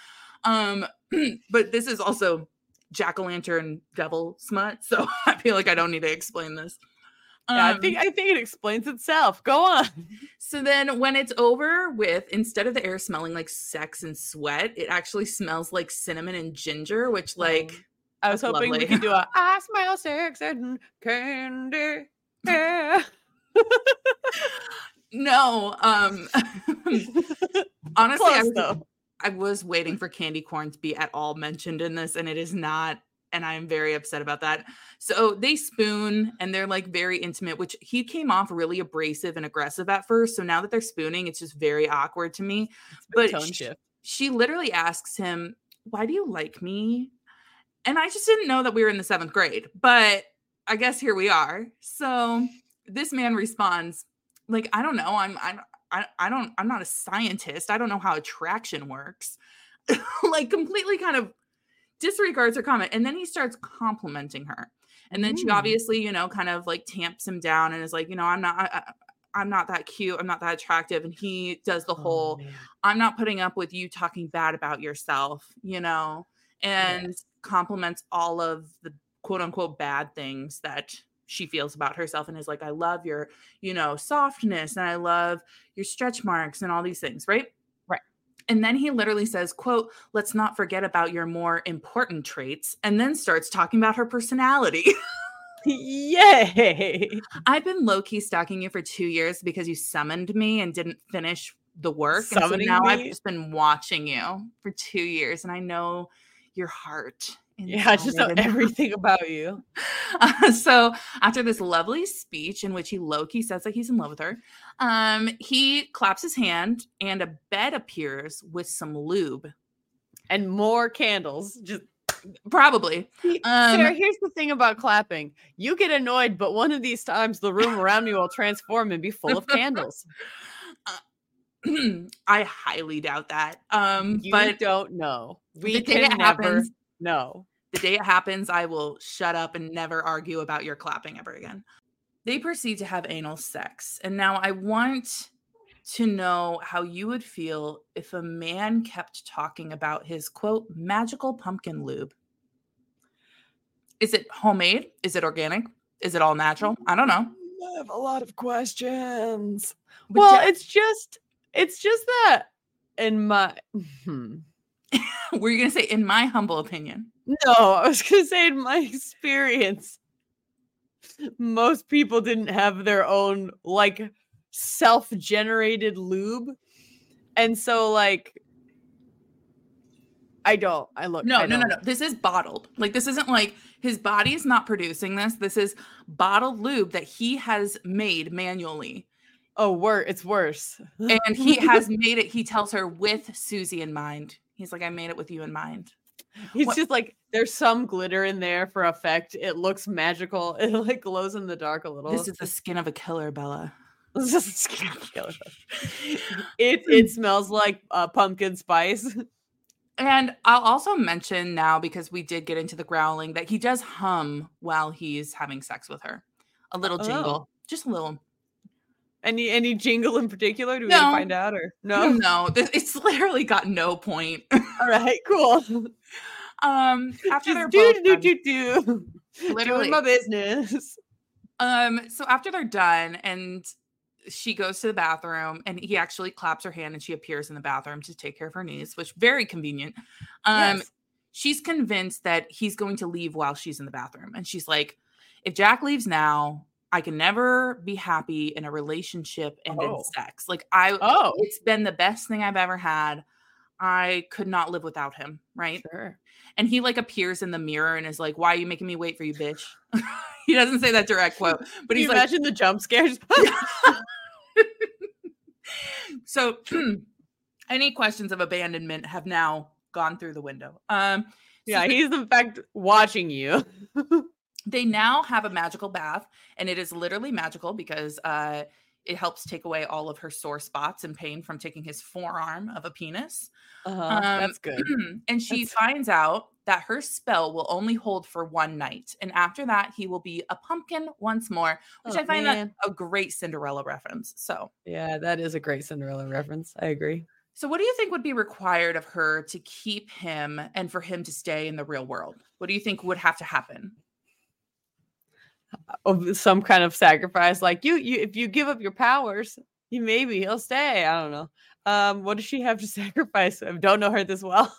Um, [CLEARS THROAT] but this is also jack o' lantern devil smut, so [LAUGHS] I feel like I don't need to explain this. Yeah, I Um, think I think it explains itself. Go on. so then when it's over with, instead of the air smelling like sex and sweat, it actually smells like cinnamon and ginger, which like I was hoping we could do a [LAUGHS] I smell sex and candy. Yeah. [LAUGHS] no. Um [LAUGHS] honestly, I was, though. I was waiting for candy corn to be at all mentioned in this, and it is not. And I'm very upset about that. So they spoon and they're like very intimate, which he came off really abrasive and aggressive at first. So now that they're spooning, it's just very awkward to me. But tone sh- shift. She literally asks him, Why do you like me? And I just didn't know that we were in the seventh grade, but I guess here we are. So this man responds, like, I don't know. I'm, I'm, I, I don't, I'm not a scientist. I don't know how attraction works. [LAUGHS] like, completely kind of disregards her comment and then he starts complimenting her. And then she Mm. obviously, you know, kind of like tamps him down and is like, you know, I'm not, I, I'm not that cute. I'm not that attractive. And he does the Oh, whole, man. I'm not putting up with you talking bad about yourself, you know, and compliments all of the quote unquote bad things that she feels about herself and is like, I love your, you know, softness and I love your stretch marks and all these things, right? And then he literally says, quote, let's not forget about your more important traits, and then starts talking about her personality. [LAUGHS] Yay! I've been low key stalking you for two years because you summoned me and didn't finish the work. And so Summoning now I've just been watching you for two years and I know your heart. Yeah, I just know inside and out. everything about you. Uh, [LAUGHS] so after this lovely speech in which he low-key says that he's in love with her, um, he claps his hand and a bed appears with some lube. And more candles. Just Probably. Um, Sarah, here's the thing about clapping. You get annoyed, but one of these times the room around you will transform and be full of candles. [LAUGHS] [CLEARS THROAT] I highly doubt that. Um, You but don't know. We can never happens, know. the day it happens, I will shut up and never argue about your clapping ever again. They proceed to have anal sex. And now I want to know how you would feel if a man kept talking about his quote magical pumpkin lube. Is it homemade? Is it organic? Is it all natural? I don't know. I have a lot of questions. But well, Ja- it's just it's just that in my [LAUGHS] hmm. [LAUGHS] were you gonna say, in my humble opinion? No, I was gonna say in my experience, most people didn't have their own like self-generated lube. And so like I don't. I look No, I no, no, no. This is bottled. Like this isn't like his body's not producing this. This is bottled lube that he has made manually. Oh, worse. It's worse. And he has made it, he tells her with Susie in mind. He's like, I made it with you in mind. He's What- just like there's some glitter in there for effect. It looks magical. [LAUGHS] It like glows in the dark a little. This is the skin of a killer, Bella. [LAUGHS] This is the skin of a killer. [LAUGHS] It it smells like uh, pumpkin spice. And I'll also mention now, because we did get into the growling, that he does hum while he's having sex with her. A little jingle. Oh. Just a little. Any any jingle in particular? Do we No. need to find out or No, no? It's literally got no point. [LAUGHS] All right, cool. Um after they're do both do done- do do. Literally. Doing my business. Um, so after they're done and she goes to the bathroom and he actually claps her hand and she appears in the bathroom to take care of her knees, which very convenient. Um, Yes. she's convinced that he's going to leave while she's in the bathroom. And she's like, if Jack leaves now, I can never be happy in a relationship and in Oh. sex. Like I Oh, it's been the best thing I've ever had. I could not live without him, right? sure. And he like appears in the mirror and is like, Why are you making me wait for you, bitch? [LAUGHS] he doesn't say that direct quote, but But he's you like, imagine the jump scares. [LAUGHS] [LAUGHS] so [CLEARS THROAT] any questions of abandonment have now gone through the window. Um yeah, he's in fact watching you. They now have a magical bath and it is literally magical because uh it helps take away all of her sore spots and pain from taking his forearm of a penis. Uh-huh, Um, that's good. [CLEARS THROAT] and she That's- finds out that her spell will only hold for one night. And after that, he will be a pumpkin once more, which Oh, I find man. that a great Cinderella reference. So, Yeah, that is a great Cinderella reference. I agree. so what do you think would be required of her to keep him and for him to stay in the real world? What do you think would have to happen? Of some kind of sacrifice, like you, you, if you give up your powers, he maybe he'll stay. I don't know. Um, what does she have to [LAUGHS] sacrifice? I don't know her this well.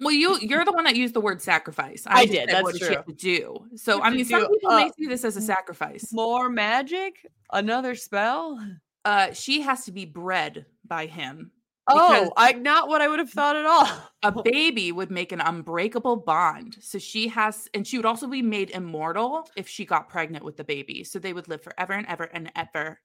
Well, you [LAUGHS] you're the one that used the word sacrifice. I just did, that's what does she have to do? So, I mean, some do, people may uh, see this as a sacrifice. More magic? Another spell? Uh, she has to be bred by him. Oh, I not what I would have thought at all. [LAUGHS] a baby would make an unbreakable bond. So she has, and she would also be made immortal if she got pregnant with the baby. So they would live forever and ever and ever.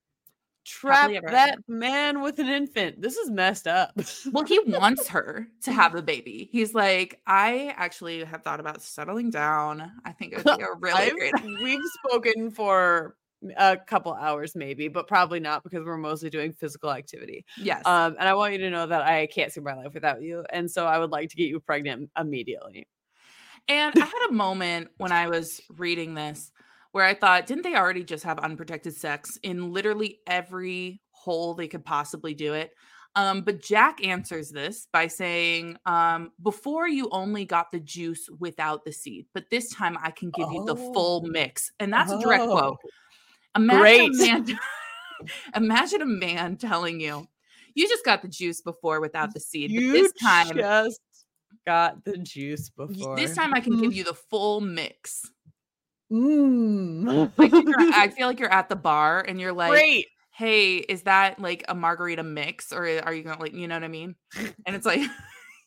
Trap ever that man with an infant. This is messed up. Well, he [LAUGHS] wants her to have a baby. He's like, I actually have thought about settling down. I think it would be a [LAUGHS] really I've- great. We've spoken for a couple hours, maybe, but probably not because we're mostly doing physical activity. Yes. Um, and I want you to know that I can't see my life without you, and so I would like to get you pregnant immediately. And I had a moment when I was reading this where I thought, didn't they already just have unprotected sex in literally every hole they could possibly do it? Um, but Jack answers this by saying, um, before you only got the juice without the seed, but this time I can give you the full Oh. mix. And that's a direct quote. Imagine Great. a man, [LAUGHS] imagine a man telling you, you just got the juice before without the seed, but this time, just got the juice before. this time I can give you the full mix. Mm. [LAUGHS] Like I [LAUGHS] feel like you're at the bar and you're like, Great. hey, is that like a margarita mix or are you gonna like, you know what I mean? And it's like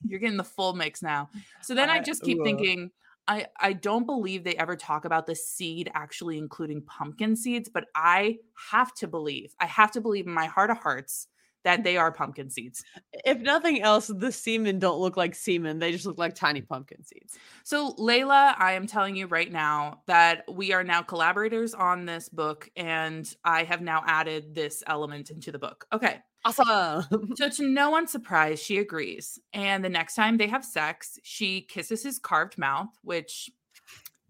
you're getting the full mix now. So then I I- just keep ugh. thinking, I I don't believe they ever talk about the seed actually including pumpkin seeds, but I have to believe, I have to believe in my heart of hearts that they are pumpkin seeds. If nothing else, the semen don't look like semen. They just look like tiny pumpkin seeds. So, Layla, I am telling you right now that we are now collaborators on this book, and I have now added this element into the book. Okay. Awesome. So, to no one's surprise, she agrees. And the next time they have sex, she kisses his carved mouth, which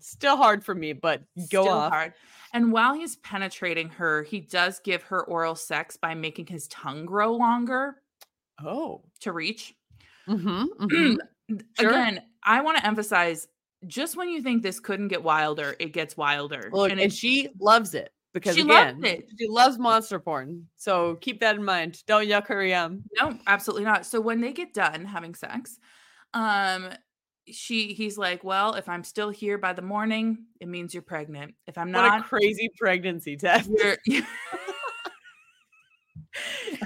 Still hard for me, but go hard. And while he's penetrating her, he does give her oral sex by making his tongue grow longer Oh. to reach. Mm-hmm, [CLEARS THROAT] Sure. Again, I want to emphasize just when you think this couldn't get wilder, it gets wilder. Look, and and, she loves it because She loves again, it. she loves monster porn. So keep that in mind. Don't yuck her yum. no, absolutely not. So when they get done having sex, um, she he's like, Well, if I'm still here by the morning, it means you're pregnant. If I'm What a not, crazy pregnancy test. we're [LAUGHS]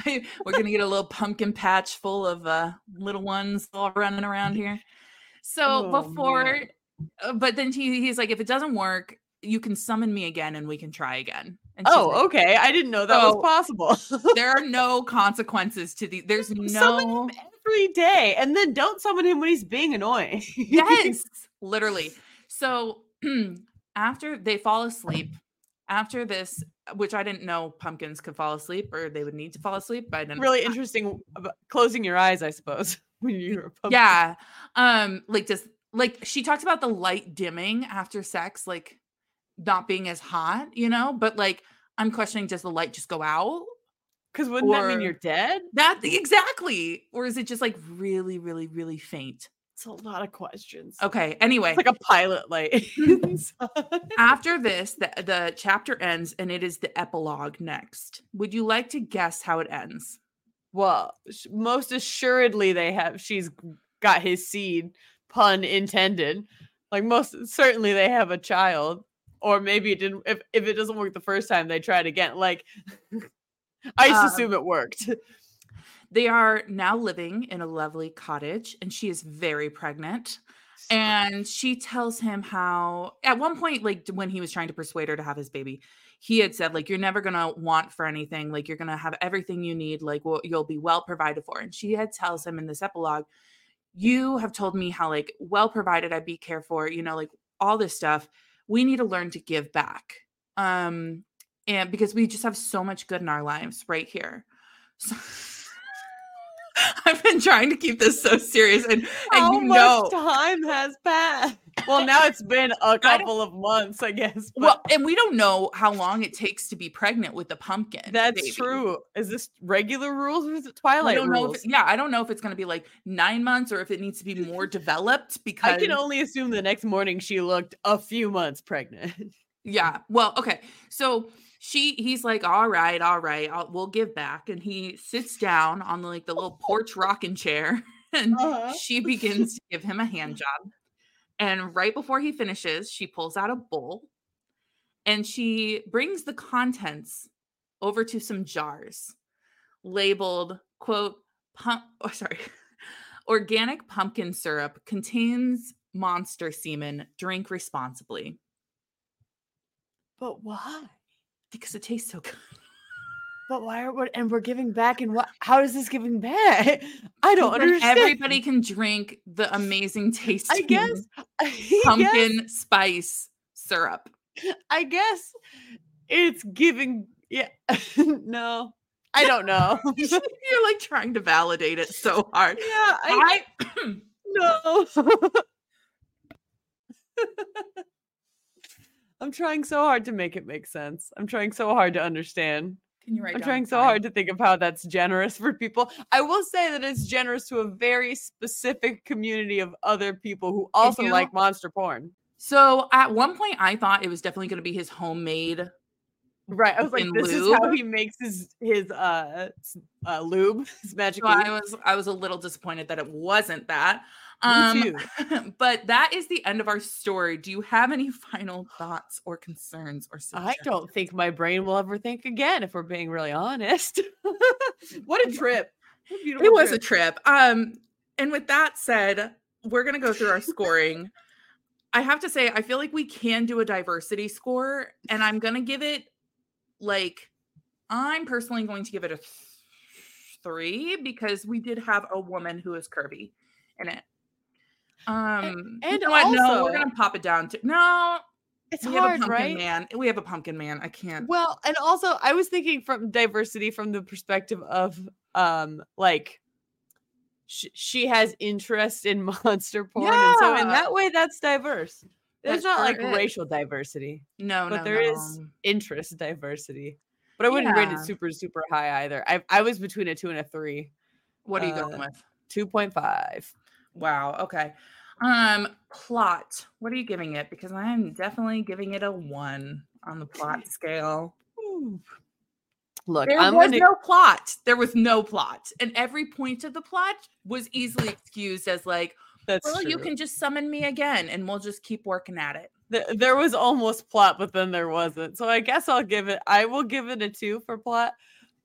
[LAUGHS] gonna get a little pumpkin patch full of uh little ones all running around here. So Oh, before man. uh, but then he, he's like, if it doesn't work, you can summon me again and we can try again. And Oh, like, okay. I didn't know that So- was possible. [LAUGHS] there are no consequences to the there's Summon no him every day, and then don't summon him when he's being annoying. yes [LAUGHS] literally so [CLEARS THROAT] after they fall asleep after this which i didn't know pumpkins could fall asleep or they would need to fall asleep but i didn't really interesting. Closing your eyes, I suppose, [LAUGHS] when you're a pumpkin. yeah um like just like she talked about the light dimming after sex like not being as hot you know but like i'm questioning does the light just go out Because wouldn't that mean you're dead? that exactly or is it just like really really really faint It's a lot of questions. okay anyway It's like a pilot light. Mm-hmm. [LAUGHS] After this, the, the chapter ends and it is the epilogue next. Would you like to guess how it ends? well, most assuredly they have. She's got his seed, pun intended. Like most certainly they have a child, or maybe it didn't. If if it doesn't work the first time, they try it again. Like [LAUGHS] I just Um, assume it worked. [LAUGHS] They are now living in a lovely cottage and she is very pregnant. And she tells him how, at one point, like when he was trying to persuade her to have his baby, he had said, like, you're never going to want for anything. Like, you're going to have everything you need. Like, well, you'll be well provided for. And she had tells him in this epilogue, you have told me how, like, well provided I'd be cared for, you know, like all this stuff. We need to learn to give back. Um, and because we just have so much good in our lives right here. So, [LAUGHS] I've been trying to keep this so serious, and, and How you much know, time has passed? Well, now it's been a couple of months, I guess. But well, and we don't know how long it takes to be pregnant with the pumpkin. that's baby. true. Is this regular rules or is it I Twilight don't know. rules? If, yeah, I don't know if it's going to be like nine months or if it needs to be more [LAUGHS] developed. Because I can only assume the next morning she looked a few months pregnant. Yeah. Well, okay. So she he's like, all right, all right, I'll, we'll give back. And he sits down on like the little porch rocking chair [LAUGHS] and Uh-huh. she begins to give him a hand job. And right before he finishes, she pulls out a bowl and she brings the contents over to some jars labeled, quote, pump, [LAUGHS] oh, sorry, [LAUGHS] organic pumpkin syrup contains monster semen. Drink responsibly But why? because it tastes so good. But why are we and we're giving back and what how is this giving back? [LAUGHS] I don't understand. Everybody can drink the amazing [LAUGHS] tasting I guess [LAUGHS] I pumpkin spice syrup. I guess it's giving yeah. no. I don't know. You're like trying to validate it so hard. I I no. I'm trying so hard to make it make sense. I'm trying so hard to understand. Can you write I'm trying so time? hard to think of how that's generous for people. I will say that it's generous to a very specific community of other people who also you- like monster porn. So at one point, I thought it was definitely going to be his homemade. Right. I was like, this is how he makes his his uh, uh lube, [LAUGHS] his magic So lube. I was I was a little disappointed that it wasn't that. Um, [LAUGHS] but that is the end of our story. Do you have any [LAUGHS] final thoughts or concerns or I don't think my brain will ever think again if we're being really honest. [LAUGHS] what a trip. What a It was a trip. trip. Um, and with that said, we're gonna go through our scoring. I have to say, I feel like we can do a diversity score, and I'm gonna give it like I'm personally going to give it a th- three because we did have a woman who is curvy in it. Um, and you know what? no, we're gonna pop it down to no. It's we have a hard, pumpkin right? man. We have a pumpkin man. I can't. Well, and also I was thinking from diversity from the perspective of um like sh- she has interest in [LAUGHS] monster porn and so in that way that's diverse. There's not like is. racial diversity, No, but no, there is no. interest diversity. But I wouldn't rate it super super high either. I I was between a 2 and a 3. What are you uh, going with? 2.5. Wow. Okay. Um, plot. What are you giving it? Because I'm definitely giving it a one on the plot [LAUGHS] scale. Ooh. Look, There I'm was gonna no plot. There was no plot, and every point of the plot was easily excused as like, that's "Well, you can just summon me again, and we'll just keep working at it." Th- there was almost plot, but then there wasn't. So I guess I'll give it. I will give it a two for plot.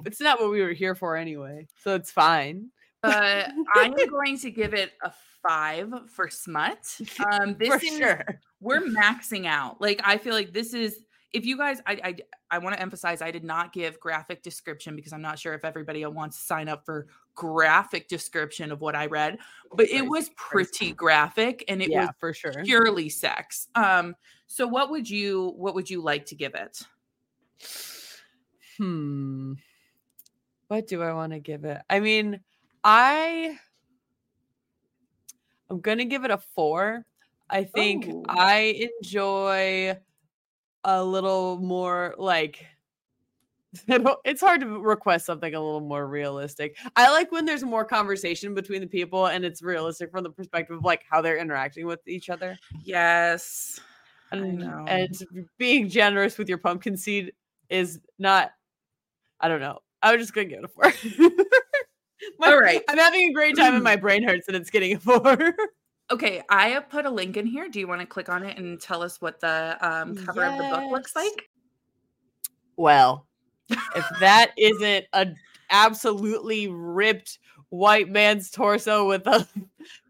It's not what we were here for anyway, so it's fine. But I'm [LAUGHS] going to give it a five for smut. [LAUGHS] Um, this for is sure. we're maxing out. Like I feel like this is if you guys I I, I want to emphasize I did not give graphic description because I'm not sure if everybody wants to sign up for graphic description of what I read, but it was pretty graphic and it yeah, was for sure. purely sex. Um so what would you what would you like to give it? Hmm. What do I want to give it? I mean, I I'm gonna give it a four. I think Ooh. I enjoy a little more like [LAUGHS] it's hard to request something a little more realistic. I like when there's more conversation between the people and it's realistic from the perspective of like how they're interacting with each other. Yes. I And, know. and being generous with your pumpkin seed is not I don't know. I was just gonna give it a four. [LAUGHS] [LAUGHS] My- All right. I'm having a great time and my [CLEARS THROAT] brain hurts and it's getting [LAUGHS] a four. Okay, I have put a link in here. Do you want to click on it and tell us what the um, cover of the book looks like? Well, [LAUGHS] if that isn't a absolutely ripped white man's torso with a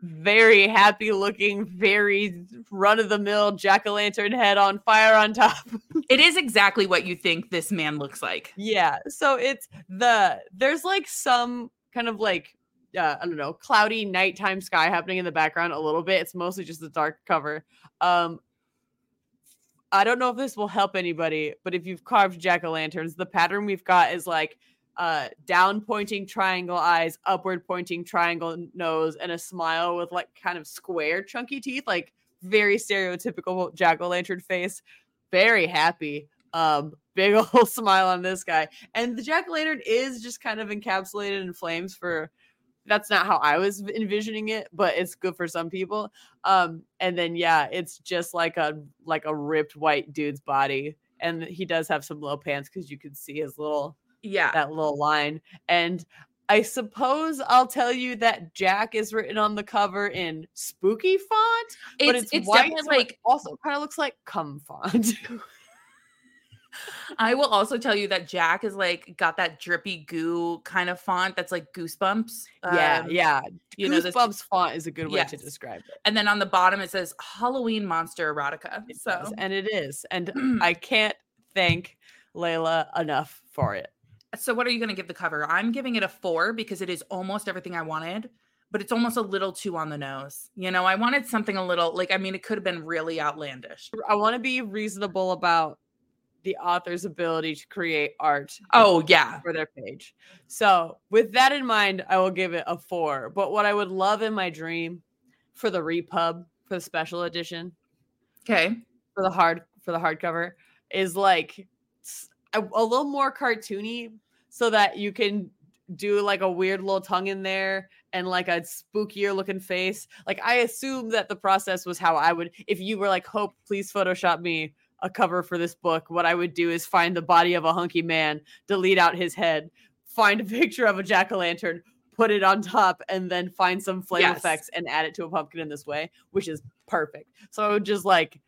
very happy looking, very run of the mill jack o' lantern head on fire on top. It is exactly what you think this man looks like. yeah. So it's the there's like some kind of like uh, I don't know, cloudy nighttime sky happening in the background a little bit. It's mostly just the dark cover. Um I don't know if this will help anybody, but if you've carved jack o' lanterns, the pattern we've got is like uh down pointing triangle eyes, upward pointing triangle nose, and a smile with like kind of square chunky teeth, like very stereotypical jack o' lantern face. Very happy. Um, big [LAUGHS] old smile on this guy. And the jack lantern is just kind of encapsulated in flames for that's not how I was envisioning it, but it's good for some people. Um, and then yeah, it's just like a like a ripped white dude's body, and he does have some low pants because you can see his little Yeah. that little line. And I suppose I'll tell you that Jack is written on the cover in spooky font, but It's it's, it's white, definitely so it like also kind of looks like cum font. [LAUGHS] I will also tell you that Jack is like got that drippy goo kind of font that's like goosebumps. yeah, Um, yeah. You know, this, Goosebumps font is a good way to describe it. and then on the bottom it says Halloween monster erotica. It so does, and it is. And I [CLEARS THROAT] can't thank Layla enough for it. so what are you gonna give the cover? I'm giving it a four because it is almost everything I wanted, but it's almost a little too on the nose. You know, I wanted something a little like I mean, it could have been really outlandish. I want to be reasonable about the author's ability to create art Oh yeah. for their page. So, with that in mind, I will give it a four. But what I would love in my dream for the repub for the special edition Okay. for the hard for the hardcover is like a little more cartoony so that you can do like a weird little tongue in there and like a spookier looking face. Like I assume that the process was how I would if you were like, Hope, please Photoshop me a cover for this book. What I would do is find the body of a hunky man, delete out his head, find a picture of a jack-o'-lantern, put it on top, and then find some flame Yes. effects and add it to a pumpkin in this way, which is perfect. So I would just like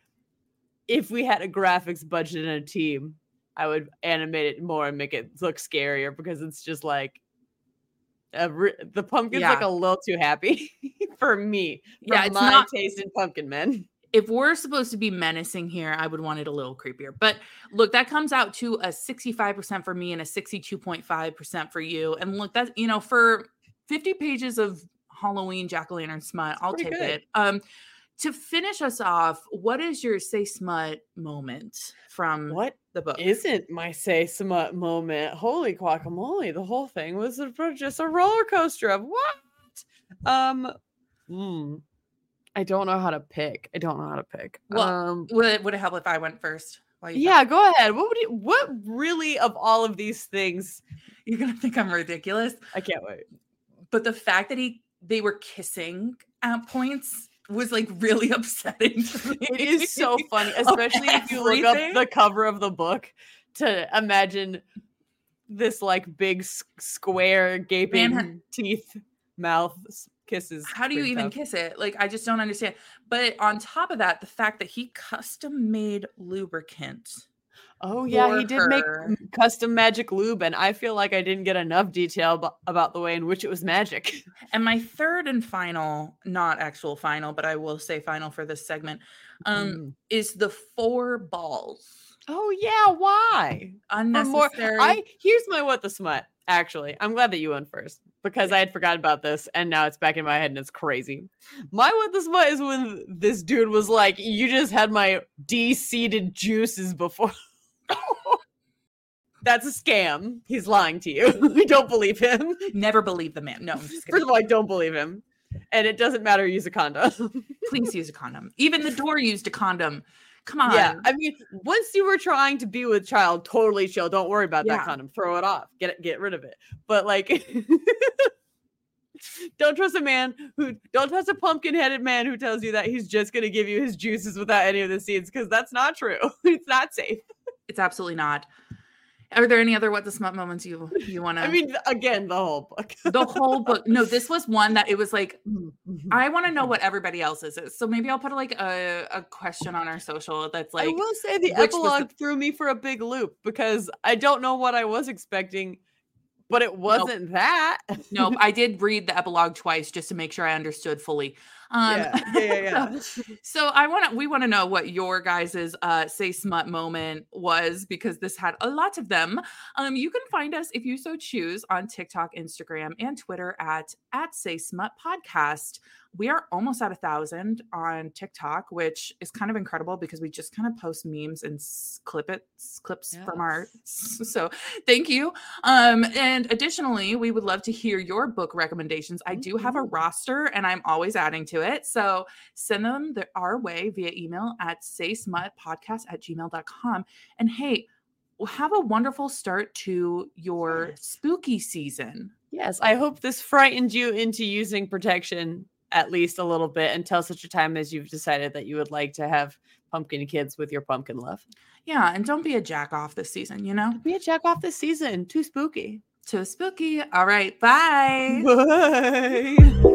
if we had a graphics budget and a team, I would animate it more and make it look scarier because it's just like re- the pumpkin's like a little too happy [LAUGHS] for me. For Yeah, it's my not- taste in pumpkin men. If we're supposed to be menacing here, I would want it a little creepier. But look, that comes out to a 65% for me and a 62.5% for you. And look, that's, you know, for 50 pages of Halloween jack o' lantern smut, I'll Pretty take good. it. Um, to finish us off, what is your say smut moment from What the book? isn't my say smut moment? Holy guacamole! The whole thing was just a roller coaster of what? Um, hmm, I don't know how to pick. I don't know how to pick. Well, um, Would it, would it help if I went first? Yeah, go ahead. What would you? What really of all of these things? You're to think I'm ridiculous. I can't wait. but the fact that he they were kissing at points was like really [LAUGHS] upsetting to me. It is so funny, [LAUGHS] especially if you look up the cover of the book to imagine this like big s- square gaping teeth mouth kisses. How do you even tough. kiss it? Like I just don't understand. But on top of that, the fact that he custom made lubricant. Oh yeah, he did make her. m- custom magic lube, and I feel like I didn't get enough detail abo- about the way in which it was magic. [LAUGHS] And my third and final, not actual final, but I will say final for this segment, um, Mm. is the four balls. Oh yeah, why? For more, Unnecessary. I here's my what the smut. Actually, I'm glad that you went first because I had forgotten about this, and now it's back in my head, and it's crazy. My what the smut is when this dude was like, "You just had my de-seeded juices before." [LAUGHS] That's a scam. He's lying to you. [LAUGHS] We don't believe him. never believe the man. No, I'm just First of all, I don't believe him, and it doesn't matter. Use a condom. Please use a condom. Even the door used a condom. Come on. Yeah, I mean, once you were trying to be with child, totally chill. Don't worry about Yeah. that condom. Throw it off. Get it. Get rid of it. But like, [LAUGHS] don't trust a man who don't trust a pumpkin-headed man who tells you that he's just gonna give you his juices without any of the seeds because that's not true. [LAUGHS] it's not safe. It's absolutely not. Are there any other what the smut moments you you want to? I mean, again, the whole book. [LAUGHS] the whole book. No, this was one that it was like Mhm. I want to know what everybody else's is. So maybe I'll put like a, a question on our social that's like. I will say the was the- epilogue threw me for a big loop because I don't know what I was expecting, but it wasn't that. nope. I [LAUGHS] did read the epilogue twice just to make sure I understood fully. Um, yeah, yeah, yeah. [LAUGHS] yeah. so I want to we want to know what your guys's uh say smut moment was because this had a lot of them. Um you can find us if you so choose on TikTok, Instagram, and Twitter at at say smut podcast. We are almost at a thousand on TikTok, which is kind of incredible because we just kind of post memes and clip it clips from our [LAUGHS] so thank you. Um and additionally, we would love to hear your book recommendations. I do have a roster and I'm always adding to it. So send them the, our way via email at saysmutpodcast at gmail.com. And hey, have a wonderful start to your Yes. spooky season. Yes, I hope this frightened you into using protection at least a little bit until such a time as you've decided that you would like to have pumpkin kids with your pumpkin love. Yeah, and don't be a jack off this season, you know? Be a jack off this season. Too spooky. Too spooky. All right, bye. Bye. [LAUGHS]